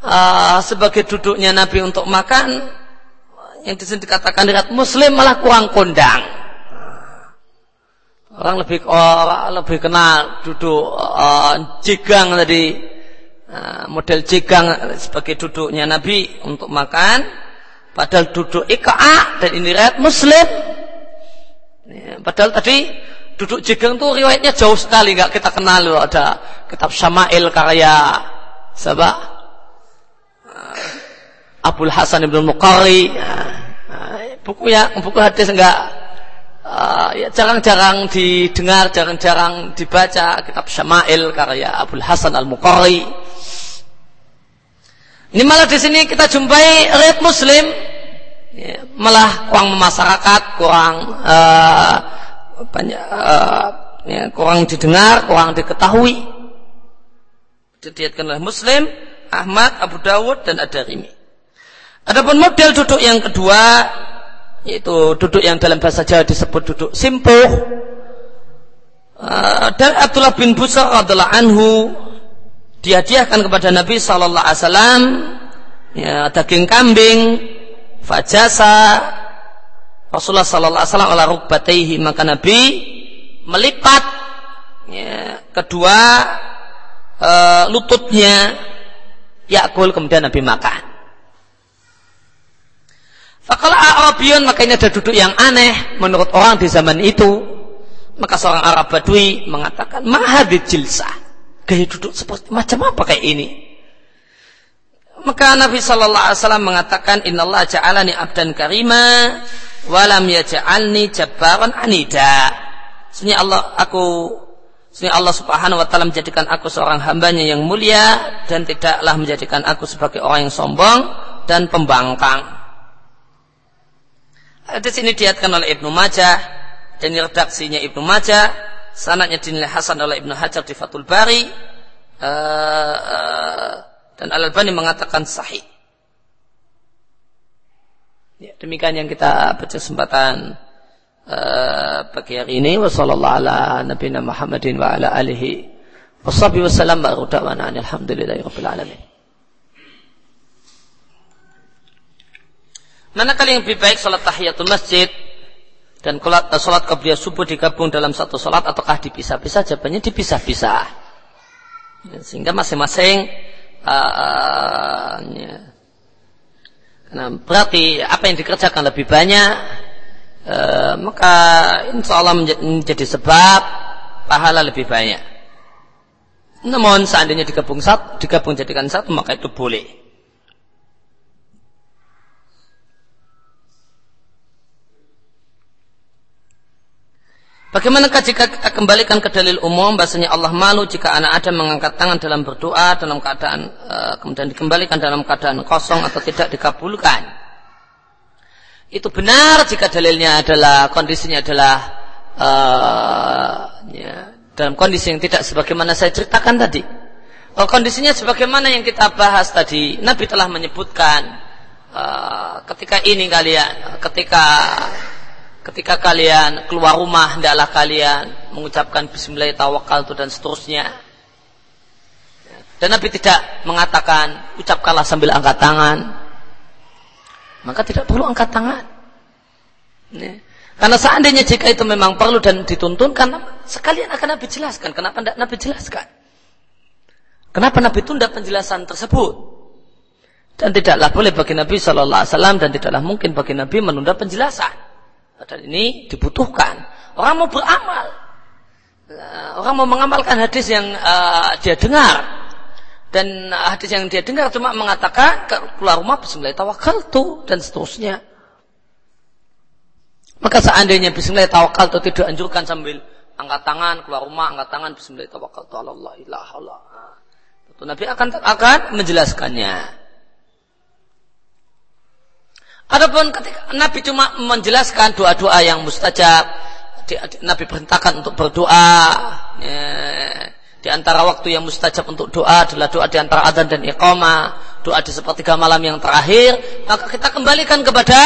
[SPEAKER 1] uh, sebagai duduknya Nabi untuk makan, yang di sini dikatakan dekat Muslim malah kurang kondang. Orang lebih orang lebih kenal duduk uh, jegang tadi. Uh, model jegang sebagai duduknya Nabi untuk makan, padahal duduk ikoa dan ini riwayat Muslim. Ya, padahal tadi duduk jegang tuh riwayatnya jauh sekali nggak kita kenal loh. Ada kitab Syama'il karya. Uh, Abdul Hasan Ibn Muqari uh, buku ya buku hadis enggak uh, ya jarang-jarang didengar jarang-jarang dibaca kitab Syama'il karya Abdul Hasan Al Muqari ini malah di sini kita jumpai red Muslim ya, malah kurang masyarakat kurang uh, banyak uh, ya, kurang didengar, kurang diketahui. Dilihatkan oleh Muslim, Ahmad, Abu Dawud dan Ad-Darimi. Adapun model duduk yang kedua yaitu duduk yang dalam bahasa Jawa disebut duduk simpuh. Uh, dan Abdullah bin Busar adalah anhu dihadiahkan kepada Nabi sallallahu alaihi wasallam ya daging kambing fajasa Rasulullah sallallahu alaihi wasallam ala maka Nabi melipat ya, kedua e, lututnya yakul kemudian Nabi makan. Fakala Arabiyun maka ini ada duduk yang aneh menurut orang di zaman itu. Maka seorang Arab Badui mengatakan mahadid jilsah. Gaya duduk seperti macam apa kayak ini? Maka Nabi Shallallahu Alaihi Wasallam mengatakan Inna Allah ja'alani abdan karima walam yaj'alni jabbaran anida. Sebenarnya Allah aku sebenarnya Allah Subhanahu wa taala menjadikan aku seorang hambanya yang mulia dan tidaklah menjadikan aku sebagai orang yang sombong dan pembangkang. Hadis ini diatkan oleh Ibnu Majah dan redaksinya Ibnu Majah, sanadnya dinilai hasan oleh Ibnu Hajar di Fathul Bari uh, dan Al Albani mengatakan sahih. Ya, demikian yang kita berkesempatan uh, pagi hari ini. Wassalamualaikum ala nabiyina Muhammadin wa ala alihi washabihi wasallam wa da'wana alhamdulillahi rabbil alamin. Manakala yang lebih baik salat tahiyatul masjid dan salat qabliyah subuh digabung dalam satu salat ataukah dipisah-pisah? Jawabannya dipisah-pisah. Sehingga masing-masing uh, Nah, berarti apa yang dikerjakan lebih banyak, e, maka insya Allah menjadi sebab pahala lebih banyak. Namun seandainya digabung satu, digabung jadikan satu, maka itu boleh. Bagaimanakah jika kita kembalikan ke dalil umum bahasanya Allah malu jika anak Adam mengangkat tangan dalam berdoa dalam keadaan e, kemudian dikembalikan dalam keadaan kosong atau tidak dikabulkan? Itu benar jika dalilnya adalah kondisinya adalah e, ya, dalam kondisi yang tidak sebagaimana saya ceritakan tadi. Kalau kondisinya sebagaimana yang kita bahas tadi, Nabi telah menyebutkan e, ketika ini kalian, ketika ketika kalian keluar rumah hendaklah kalian mengucapkan bismillah tawakal dan seterusnya Dan Nabi tidak mengatakan ucapkanlah sambil angkat tangan. Maka tidak perlu angkat tangan. Karena seandainya jika itu memang perlu dan dituntun, karena sekalian akan Nabi jelaskan. Kenapa tidak Nabi jelaskan? Kenapa Nabi tunda penjelasan tersebut? Dan tidaklah boleh bagi Nabi Shallallahu Alaihi Wasallam dan tidaklah mungkin bagi Nabi menunda penjelasan. Dan ini dibutuhkan. Orang mau beramal, orang mau mengamalkan hadis yang uh, dia dengar, dan hadis yang dia dengar cuma mengatakan keluar rumah Bismillah tawakal tuh dan seterusnya. Maka seandainya Bismillah tawakal tuh tidak anjurkan sambil angkat tangan keluar rumah angkat tangan Bismillah tawakal Allah ilaha Allah. Nabi akan akan menjelaskannya. Adapun ketika Nabi cuma menjelaskan doa-doa yang mustajab, Nabi perintahkan untuk berdoa. Ya, di antara waktu yang mustajab untuk doa adalah doa di antara adzan dan iqamah, doa di sepertiga malam yang terakhir, maka kita kembalikan kepada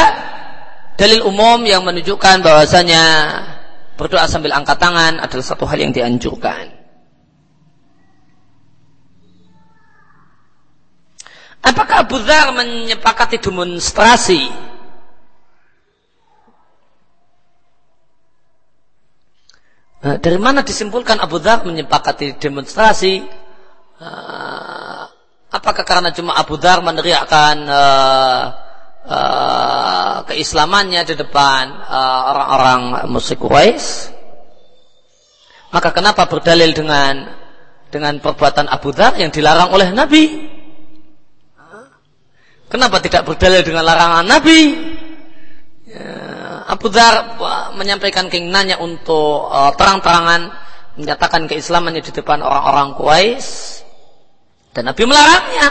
[SPEAKER 1] dalil umum yang menunjukkan bahwasanya berdoa sambil angkat tangan adalah satu hal yang dianjurkan. Apakah Abu Dhar menyepakati demonstrasi Eh, dari mana disimpulkan Abu Dhar menyepakati demonstrasi? Uh, apakah karena cuma Abu Dhar meneriakkan uh, uh, keislamannya di depan orang-orang musyrik Quraisy? Maka kenapa berdalil dengan dengan perbuatan Abu Dhar yang dilarang oleh Nabi? Kenapa tidak berdalil dengan larangan Nabi? Ya Abu Dhar menyampaikan keinginannya untuk uh, terang-terangan menyatakan keislamannya di depan orang-orang Quraisy dan Nabi melarangnya.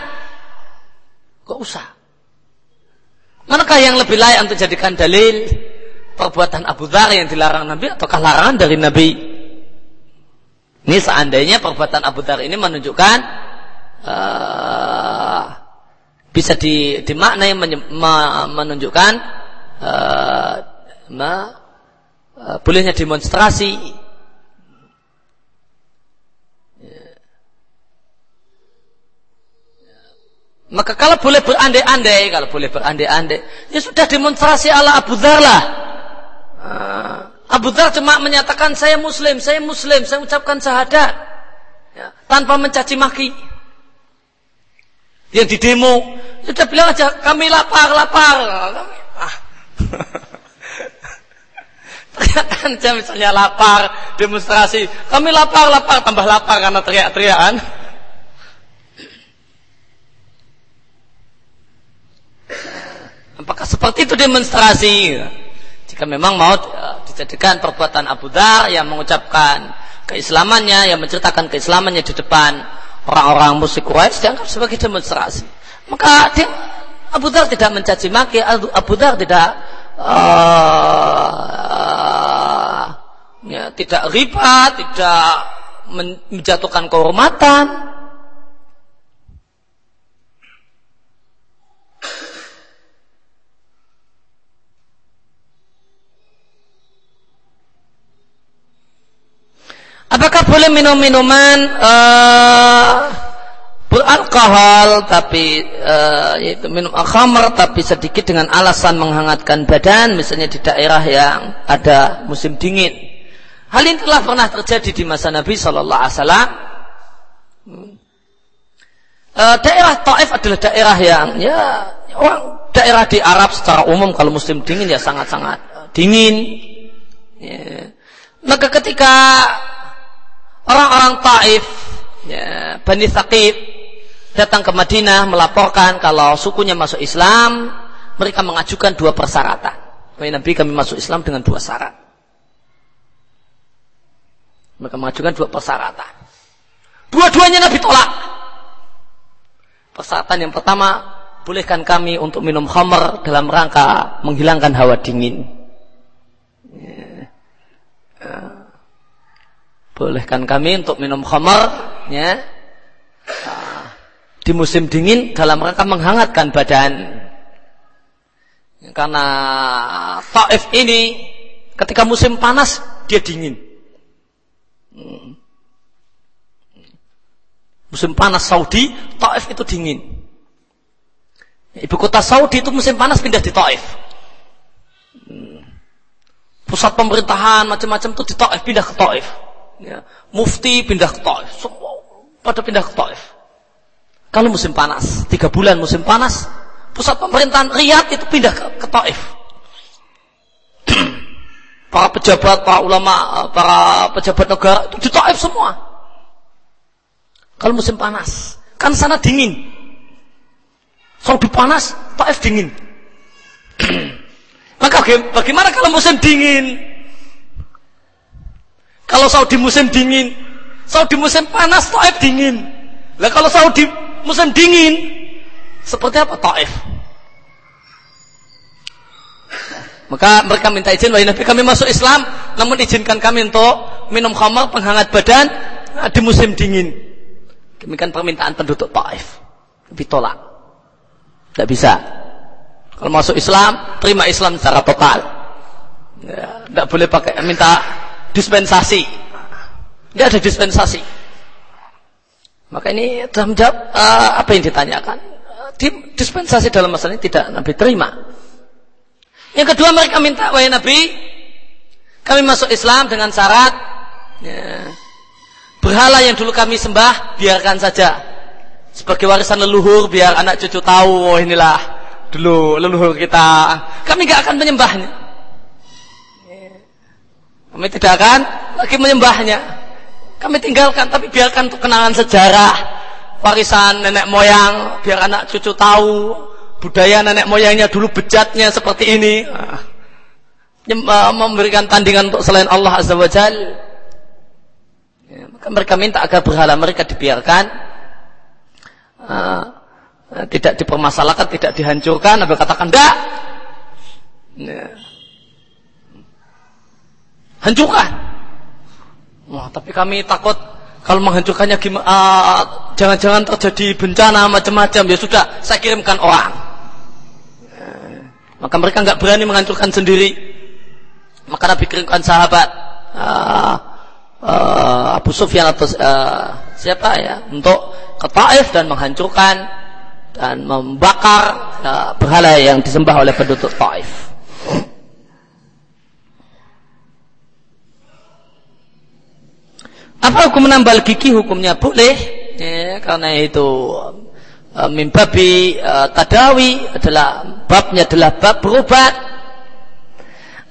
[SPEAKER 1] Kok usah? Manakah yang lebih layak untuk jadikan dalil perbuatan Abu Dhar yang dilarang Nabi ataukah larangan dari Nabi? Ini seandainya perbuatan Abu Dhar ini menunjukkan uh, bisa di, dimaknai menunjukkan uh, ma uh, bolehnya demonstrasi ya. Maka kalau boleh berandai-andai, kalau boleh berandai-andai, ya sudah demonstrasi ala Abu Dhar lah. Uh, Abu Dhar cuma menyatakan saya Muslim, saya Muslim, saya ucapkan syahadat, ya, tanpa mencaci maki. Yang di demo, sudah bilang aja kami lapar, lapar. Ah. Teriakan misalnya lapar, demonstrasi. Kami lapar, lapar, tambah lapar karena teriak-teriakan. Apakah seperti itu demonstrasi? Jika memang mau eh, dijadikan perbuatan Abu Dhar yang mengucapkan keislamannya, yang menceritakan keislamannya di depan orang-orang musyrik Quraisy dianggap sebagai demonstrasi. Maka dia, Abu Dhar tidak mencaci maki, Abu Dhar tidak uh, ya, tidak riba, tidak menjatuhkan kehormatan. Apakah boleh minum minuman uh, beralkohol tapi uh, yaitu minum khamr tapi sedikit dengan alasan menghangatkan badan misalnya di daerah yang ada musim dingin. Hal ini telah pernah terjadi di masa Nabi Shallallahu Alaihi Wasallam. Uh, daerah Taif adalah daerah yang ya orang daerah di Arab secara umum kalau musim dingin ya sangat-sangat dingin. Ya. Maka ketika orang-orang Taif ya, Bani Thaqif datang ke Madinah melaporkan kalau sukunya masuk Islam, mereka mengajukan dua persyaratan. Wahai Nabi kami masuk Islam dengan dua syarat. Mereka mengajukan dua persyaratan. Dua-duanya Nabi tolak. Persyaratan yang pertama, bolehkan kami untuk minum khamr dalam rangka menghilangkan hawa dingin. Ya. Ya. Bolehkan kami untuk minum khamr, ya di musim dingin dalam rangka menghangatkan badan. Karena Taif ini ketika musim panas dia dingin.
[SPEAKER 2] Musim panas Saudi, Taif itu dingin. Ibu kota Saudi itu musim panas pindah di Taif. Pusat pemerintahan macam-macam itu di Taif, pindah ke Taif. Ya. Mufti pindah ke Taif. Semua pada pindah ke Taif. Kalau musim panas, tiga bulan musim panas, pusat pemerintahan Riyadh itu pindah ke, ke Taif. para pejabat, para ulama, para pejabat negara itu di Taif semua. Kalau musim panas, kan sana dingin. Saudi panas, Taif dingin. Maka bagaimana kalau musim dingin? Kalau Saudi musim dingin, Saudi musim panas, Taif dingin. Lah kalau Saudi musim dingin, seperti apa Taif? Maka mereka minta izin, wahai Nabi kami masuk Islam, namun izinkan kami untuk minum khamar penghangat badan di musim dingin. Demikian permintaan penduduk Taif. Ditolak. Tidak bisa. Kalau masuk Islam, terima Islam secara total. Ya, tidak boleh pakai minta dispensasi. Tidak ada dispensasi. Maka ini dalam jawab uh, apa yang ditanyakan. Di, dispensasi dalam masalah ini tidak Nabi terima. Yang kedua mereka minta, wahai Nabi, kami masuk Islam dengan syarat ya, Berhala yang dulu kami sembah, biarkan saja. Sebagai warisan leluhur, biar anak cucu tahu, oh inilah dulu leluhur kita. Kami gak akan menyembahnya. Kami tidak akan lagi menyembahnya. Kami tinggalkan, tapi biarkan untuk kenangan sejarah. Warisan nenek moyang, biar anak cucu tahu. Budaya nenek moyangnya dulu bejatnya seperti ini. Memberikan tandingan untuk selain Allah Azza wa Jalla mereka minta agar berhala mereka dibiarkan uh, tidak dipermasalahkan, tidak dihancurkan. Nabi katakan tidak. Ya. Hancurkan. Wah, tapi kami takut kalau menghancurkannya gimana? Uh, jangan-jangan terjadi bencana macam-macam. Ya sudah, saya kirimkan orang. Maka mereka nggak berani menghancurkan sendiri. Maka Nabi kirimkan sahabat. Uh, uh, Abu Sufyan atau uh, siapa ya untuk ke Taif dan menghancurkan dan membakar uh, berhala yang disembah oleh penduduk Taif. Apa hukum menambal gigi? Hukumnya boleh, ya, karena itu uh, mimbabi uh, tadawi adalah babnya adalah bab berobat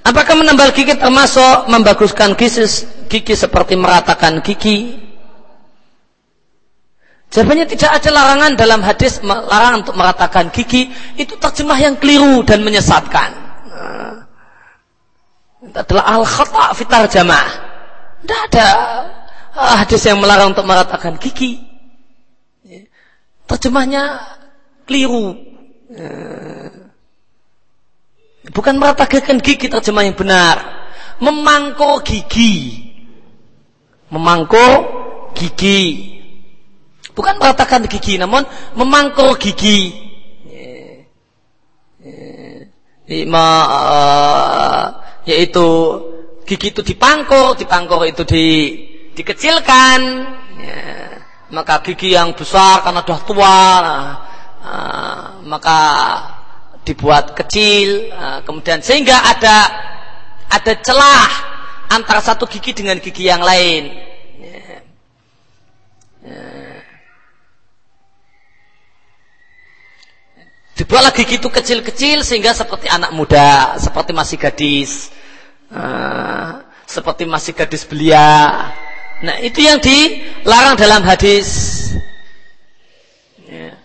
[SPEAKER 2] Apakah menambal gigi termasuk membaguskan gigi, gigi seperti meratakan gigi? Jawabannya tidak ada larangan dalam hadis larangan untuk meratakan gigi. Itu terjemah yang keliru dan menyesatkan. Itu adalah al-khata' fitar jamaah. Tidak ada hadis yang melarang untuk meratakan gigi. Terjemahnya keliru. Bukan meratakan gigi terjemah yang benar. Memangkuk gigi. Memangkuk gigi. Bukan meratakan gigi, namun memangkuk gigi. Lima, uh, yaitu gigi itu dipangkur, dipangkur itu di, dikecilkan. Ya. Maka gigi yang besar karena sudah tua, uh, maka dibuat kecil, eh, kemudian sehingga ada ada celah antara satu gigi dengan gigi yang lain. Ya. Ya. Dibuatlah gigi itu kecil-kecil sehingga seperti anak muda, seperti masih gadis, uh, seperti masih gadis belia. Nah itu yang dilarang dalam hadis. Ya.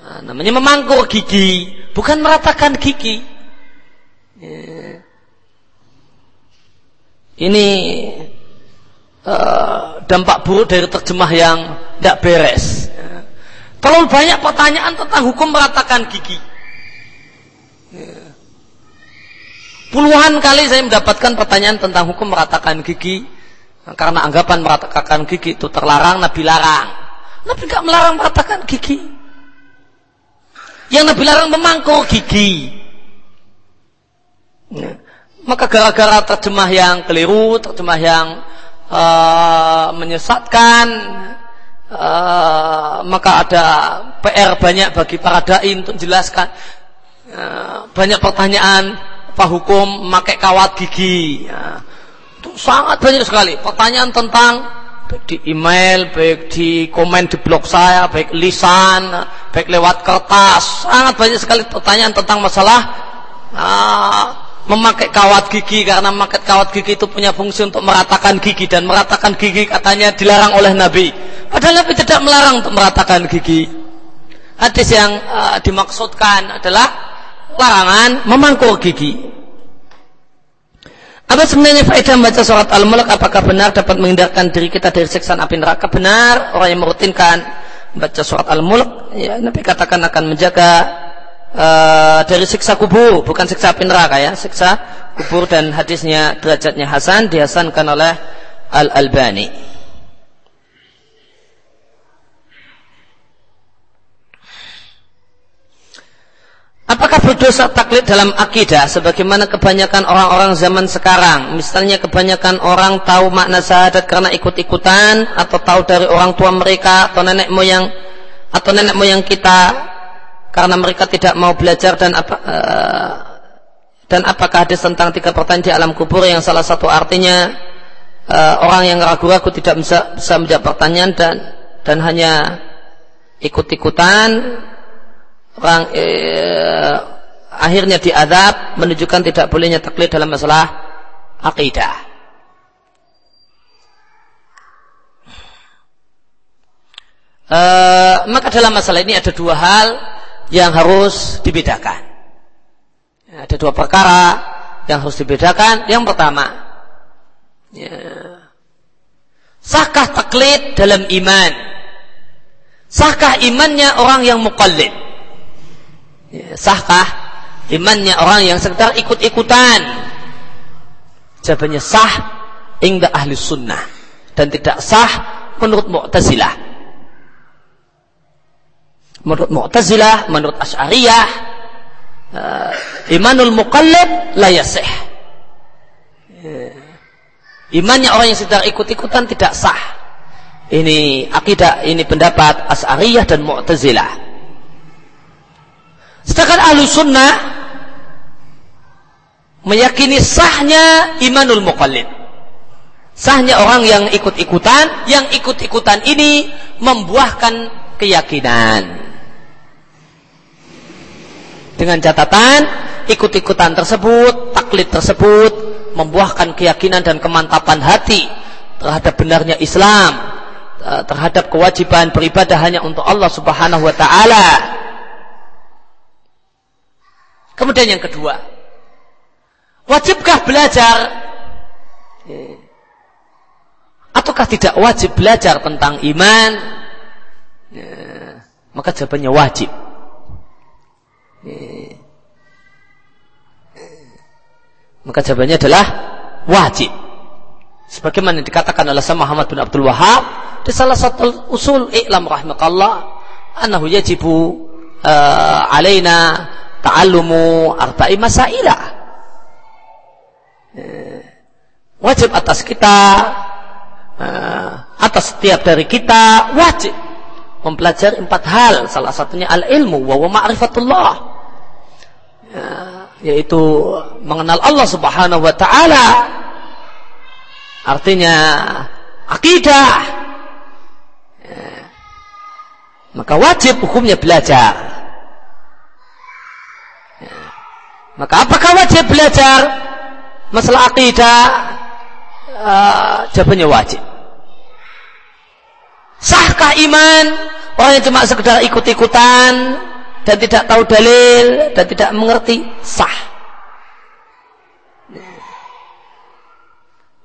[SPEAKER 2] Nah, namanya memangkur gigi bukan meratakan gigi. Ya. Ini uh, dampak buruk dari terjemah yang tidak beres. Ya. Terlalu banyak pertanyaan tentang hukum meratakan gigi. Ya. Puluhan kali saya mendapatkan pertanyaan tentang hukum meratakan gigi. Karena anggapan meratakan gigi itu terlarang, Nabi larang. Nabi nggak melarang meratakan gigi. Yang Nabi larang memangkuk gigi. Ya. Maka gara-gara terjemah yang keliru, terjemah yang uh, menyesatkan, uh, maka ada PR banyak bagi para dai untuk jelaskan uh, banyak pertanyaan apa hukum memakai kawat gigi uh, itu sangat banyak sekali pertanyaan tentang baik di email, baik di komen di blog saya, baik lisan, baik lewat kertas, sangat banyak sekali pertanyaan tentang masalah uh, memakai kawat gigi karena memakai kawat gigi itu punya fungsi untuk meratakan gigi dan meratakan gigi katanya dilarang oleh Nabi. Padahal Nabi tidak melarang untuk meratakan gigi. Hadis yang uh, dimaksudkan adalah larangan memangkur gigi. Apa sebenarnya faedah membaca surat Al-Mulk? Apakah benar dapat menghindarkan diri kita dari siksaan api neraka? Benar, orang yang merutinkan membaca surat Al-Mulk, ya, Nabi katakan akan menjaga uh, dari siksa kubur, bukan siksa api neraka ya, siksa kubur dan hadisnya derajatnya Hasan dihasankan oleh Al-Albani. Apakah berdosa taklid dalam akidah sebagaimana kebanyakan orang-orang zaman sekarang? Misalnya kebanyakan orang tahu makna syahadat karena ikut-ikutan atau tahu dari orang tua mereka atau nenek moyang atau nenek moyang kita karena mereka tidak mau belajar dan apa uh, dan apakah hadis tentang tiga pertanyaan di alam kubur yang salah satu artinya uh, orang yang ragu-ragu tidak bisa bisa menjawab pertanyaan dan dan hanya ikut-ikutan orang eh, akhirnya diadab menunjukkan tidak bolehnya taklid dalam masalah akidah. Eh, maka dalam masalah ini ada dua hal yang harus dibedakan. Ada dua perkara yang harus dibedakan. Yang pertama, ya, sahkah taklid dalam iman? Sahkah imannya orang yang mukallid? Sahkah imannya orang yang sekedar ikut-ikutan? Jawabannya sah hingga ahli sunnah dan tidak sah menurut Mu'tazilah. Menurut Mu'tazilah, menurut Asy'ariyah, uh, imanul muqallid la yasih. Uh, imannya orang yang sedang ikut-ikutan tidak sah. Ini akidah, ini pendapat Asy'ariyah dan Mu'tazilah. Sedangkan ahlu sunnah meyakini sahnya imanul muqallid. Sahnya orang yang ikut-ikutan, yang ikut-ikutan ini membuahkan keyakinan. Dengan catatan, ikut-ikutan tersebut, taklid tersebut, membuahkan keyakinan dan kemantapan hati terhadap benarnya Islam, terhadap kewajiban beribadah hanya untuk Allah Subhanahu wa taala Kemudian yang kedua, wajibkah belajar? Ataukah tidak wajib belajar tentang iman? Maka jawabannya wajib. Maka jawabannya adalah wajib. Sebagaimana dikatakan oleh Sama Muhammad bin Abdul Wahab di salah satu usul i'lam rahmatullah annahu yajibu uh, alaina ta'allumu arba'i masailah. Eh, wajib atas kita, eh, atas setiap dari kita, wajib mempelajari empat hal. Salah satunya al-ilmu, wa ma'rifatullah. Eh, yaitu mengenal Allah subhanahu wa ta'ala. Artinya, akidah. Maka wajib hukumnya belajar. Maka apakah wajib belajar masalah akidah? Uh, jawabannya wajib. Sahkah iman orang yang cuma sekedar ikut-ikutan dan tidak tahu dalil dan tidak mengerti? Sah.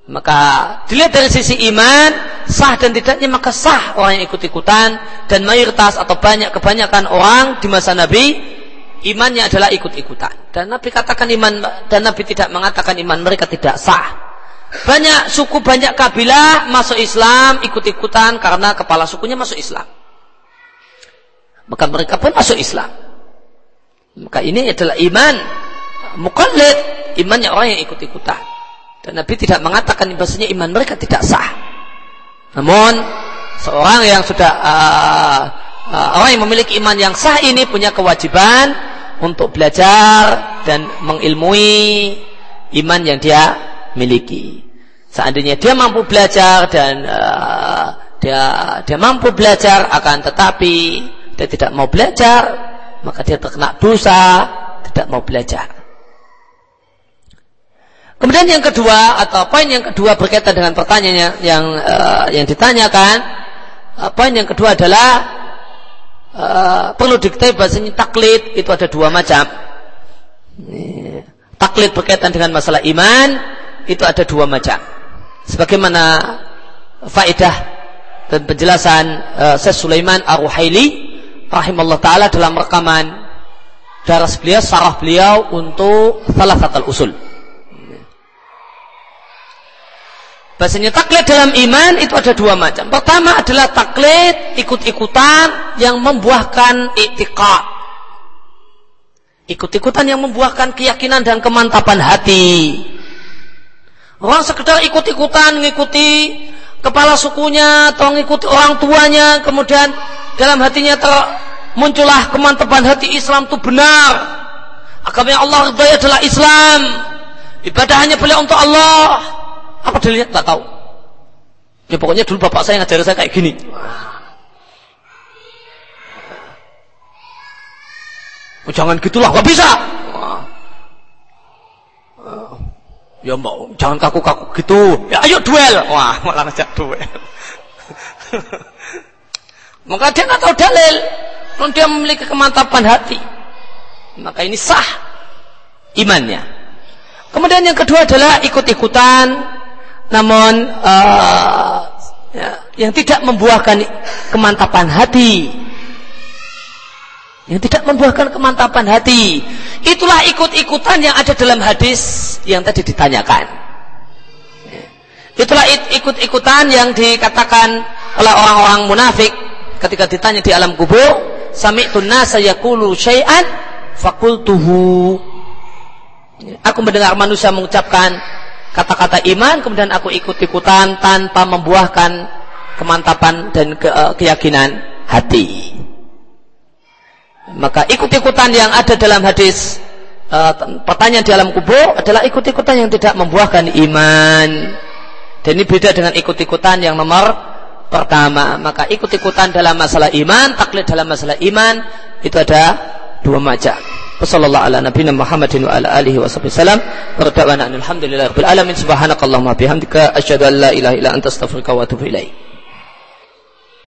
[SPEAKER 2] Maka dilihat dari sisi iman sah dan tidaknya maka sah orang yang ikut-ikutan dan mayoritas atau banyak kebanyakan orang di masa Nabi imannya adalah ikut-ikutan. Dan Nabi katakan iman dan Nabi tidak mengatakan iman mereka tidak sah. Banyak suku, banyak kabilah masuk Islam ikut-ikutan karena kepala sukunya masuk Islam. Maka mereka pun masuk Islam. Maka ini adalah iman mukallid, imannya orang yang ikut-ikutan. Dan Nabi tidak mengatakan bahasanya iman mereka tidak sah. Namun
[SPEAKER 1] seorang yang sudah uh, uh, orang yang memiliki iman yang sah ini punya kewajiban untuk belajar dan mengilmui iman yang dia miliki. Seandainya dia mampu belajar dan uh, dia dia mampu belajar akan tetapi dia tidak mau belajar, maka dia terkena dosa tidak mau belajar. Kemudian yang kedua atau poin yang kedua berkaitan dengan pertanyaan yang yang, uh, yang ditanyakan, uh, poin yang kedua adalah uh, perlu diketahui bahasanya taklid itu ada dua macam. Taklid berkaitan dengan masalah iman itu ada dua macam. Sebagaimana faedah dan penjelasan uh, Syekh Sulaiman Ar-Ruhaili rahimallahu taala dalam rekaman daras beliau sarah beliau untuk salah satu usul. Bahasanya taklid dalam iman itu ada dua macam. Pertama adalah taklid ikut-ikutan yang membuahkan iktikad. Ikut-ikutan yang membuahkan keyakinan dan kemantapan hati. Orang sekedar ikut-ikutan mengikuti kepala sukunya atau mengikuti orang tuanya, kemudian dalam hatinya ter muncullah kemantapan hati Islam itu benar. Agama Allah adalah Islam. Ibadah hanya boleh untuk Allah apa dilihat? Nggak tahu. Ya pokoknya dulu bapak saya ngajar saya kayak gini. Oh, jangan gitulah, nggak bisa. Ya mau, jangan kaku-kaku gitu. Ya ayo duel. Wah, malah ngajak duel. Maka dia nggak tahu dalil. Kalau dia memiliki kemantapan hati. Maka ini sah imannya. Kemudian yang kedua adalah ikut-ikutan namun uh, ya, yang tidak membuahkan kemantapan hati yang tidak membuahkan kemantapan hati itulah ikut-ikutan yang ada dalam hadis yang tadi ditanyakan. Itulah ikut-ikutan yang dikatakan oleh orang-orang munafik ketika ditanya di alam kubur sami'tun nasa yaqulu syai'an? Fakultuhu. Aku mendengar manusia mengucapkan kata-kata iman kemudian aku ikut-ikutan tanpa membuahkan kemantapan dan ke, uh, keyakinan hati. Maka ikut-ikutan yang ada dalam hadis uh, pertanyaan di alam kubur adalah ikut-ikutan yang tidak membuahkan iman. Dan ini beda dengan ikut-ikutan yang nomor pertama. Maka ikut-ikutan dalam masalah iman, taklid dalam masalah iman itu ada dua macam. وصلى الله على نبينا محمد وعلى آله وصحبه وسلم. ورتبنا ان الحمد لله رب العالمين. سبحانك اللهم وبحمدك أشهد أن لا إله إلا أنت أستغفرك وأتوب إليك.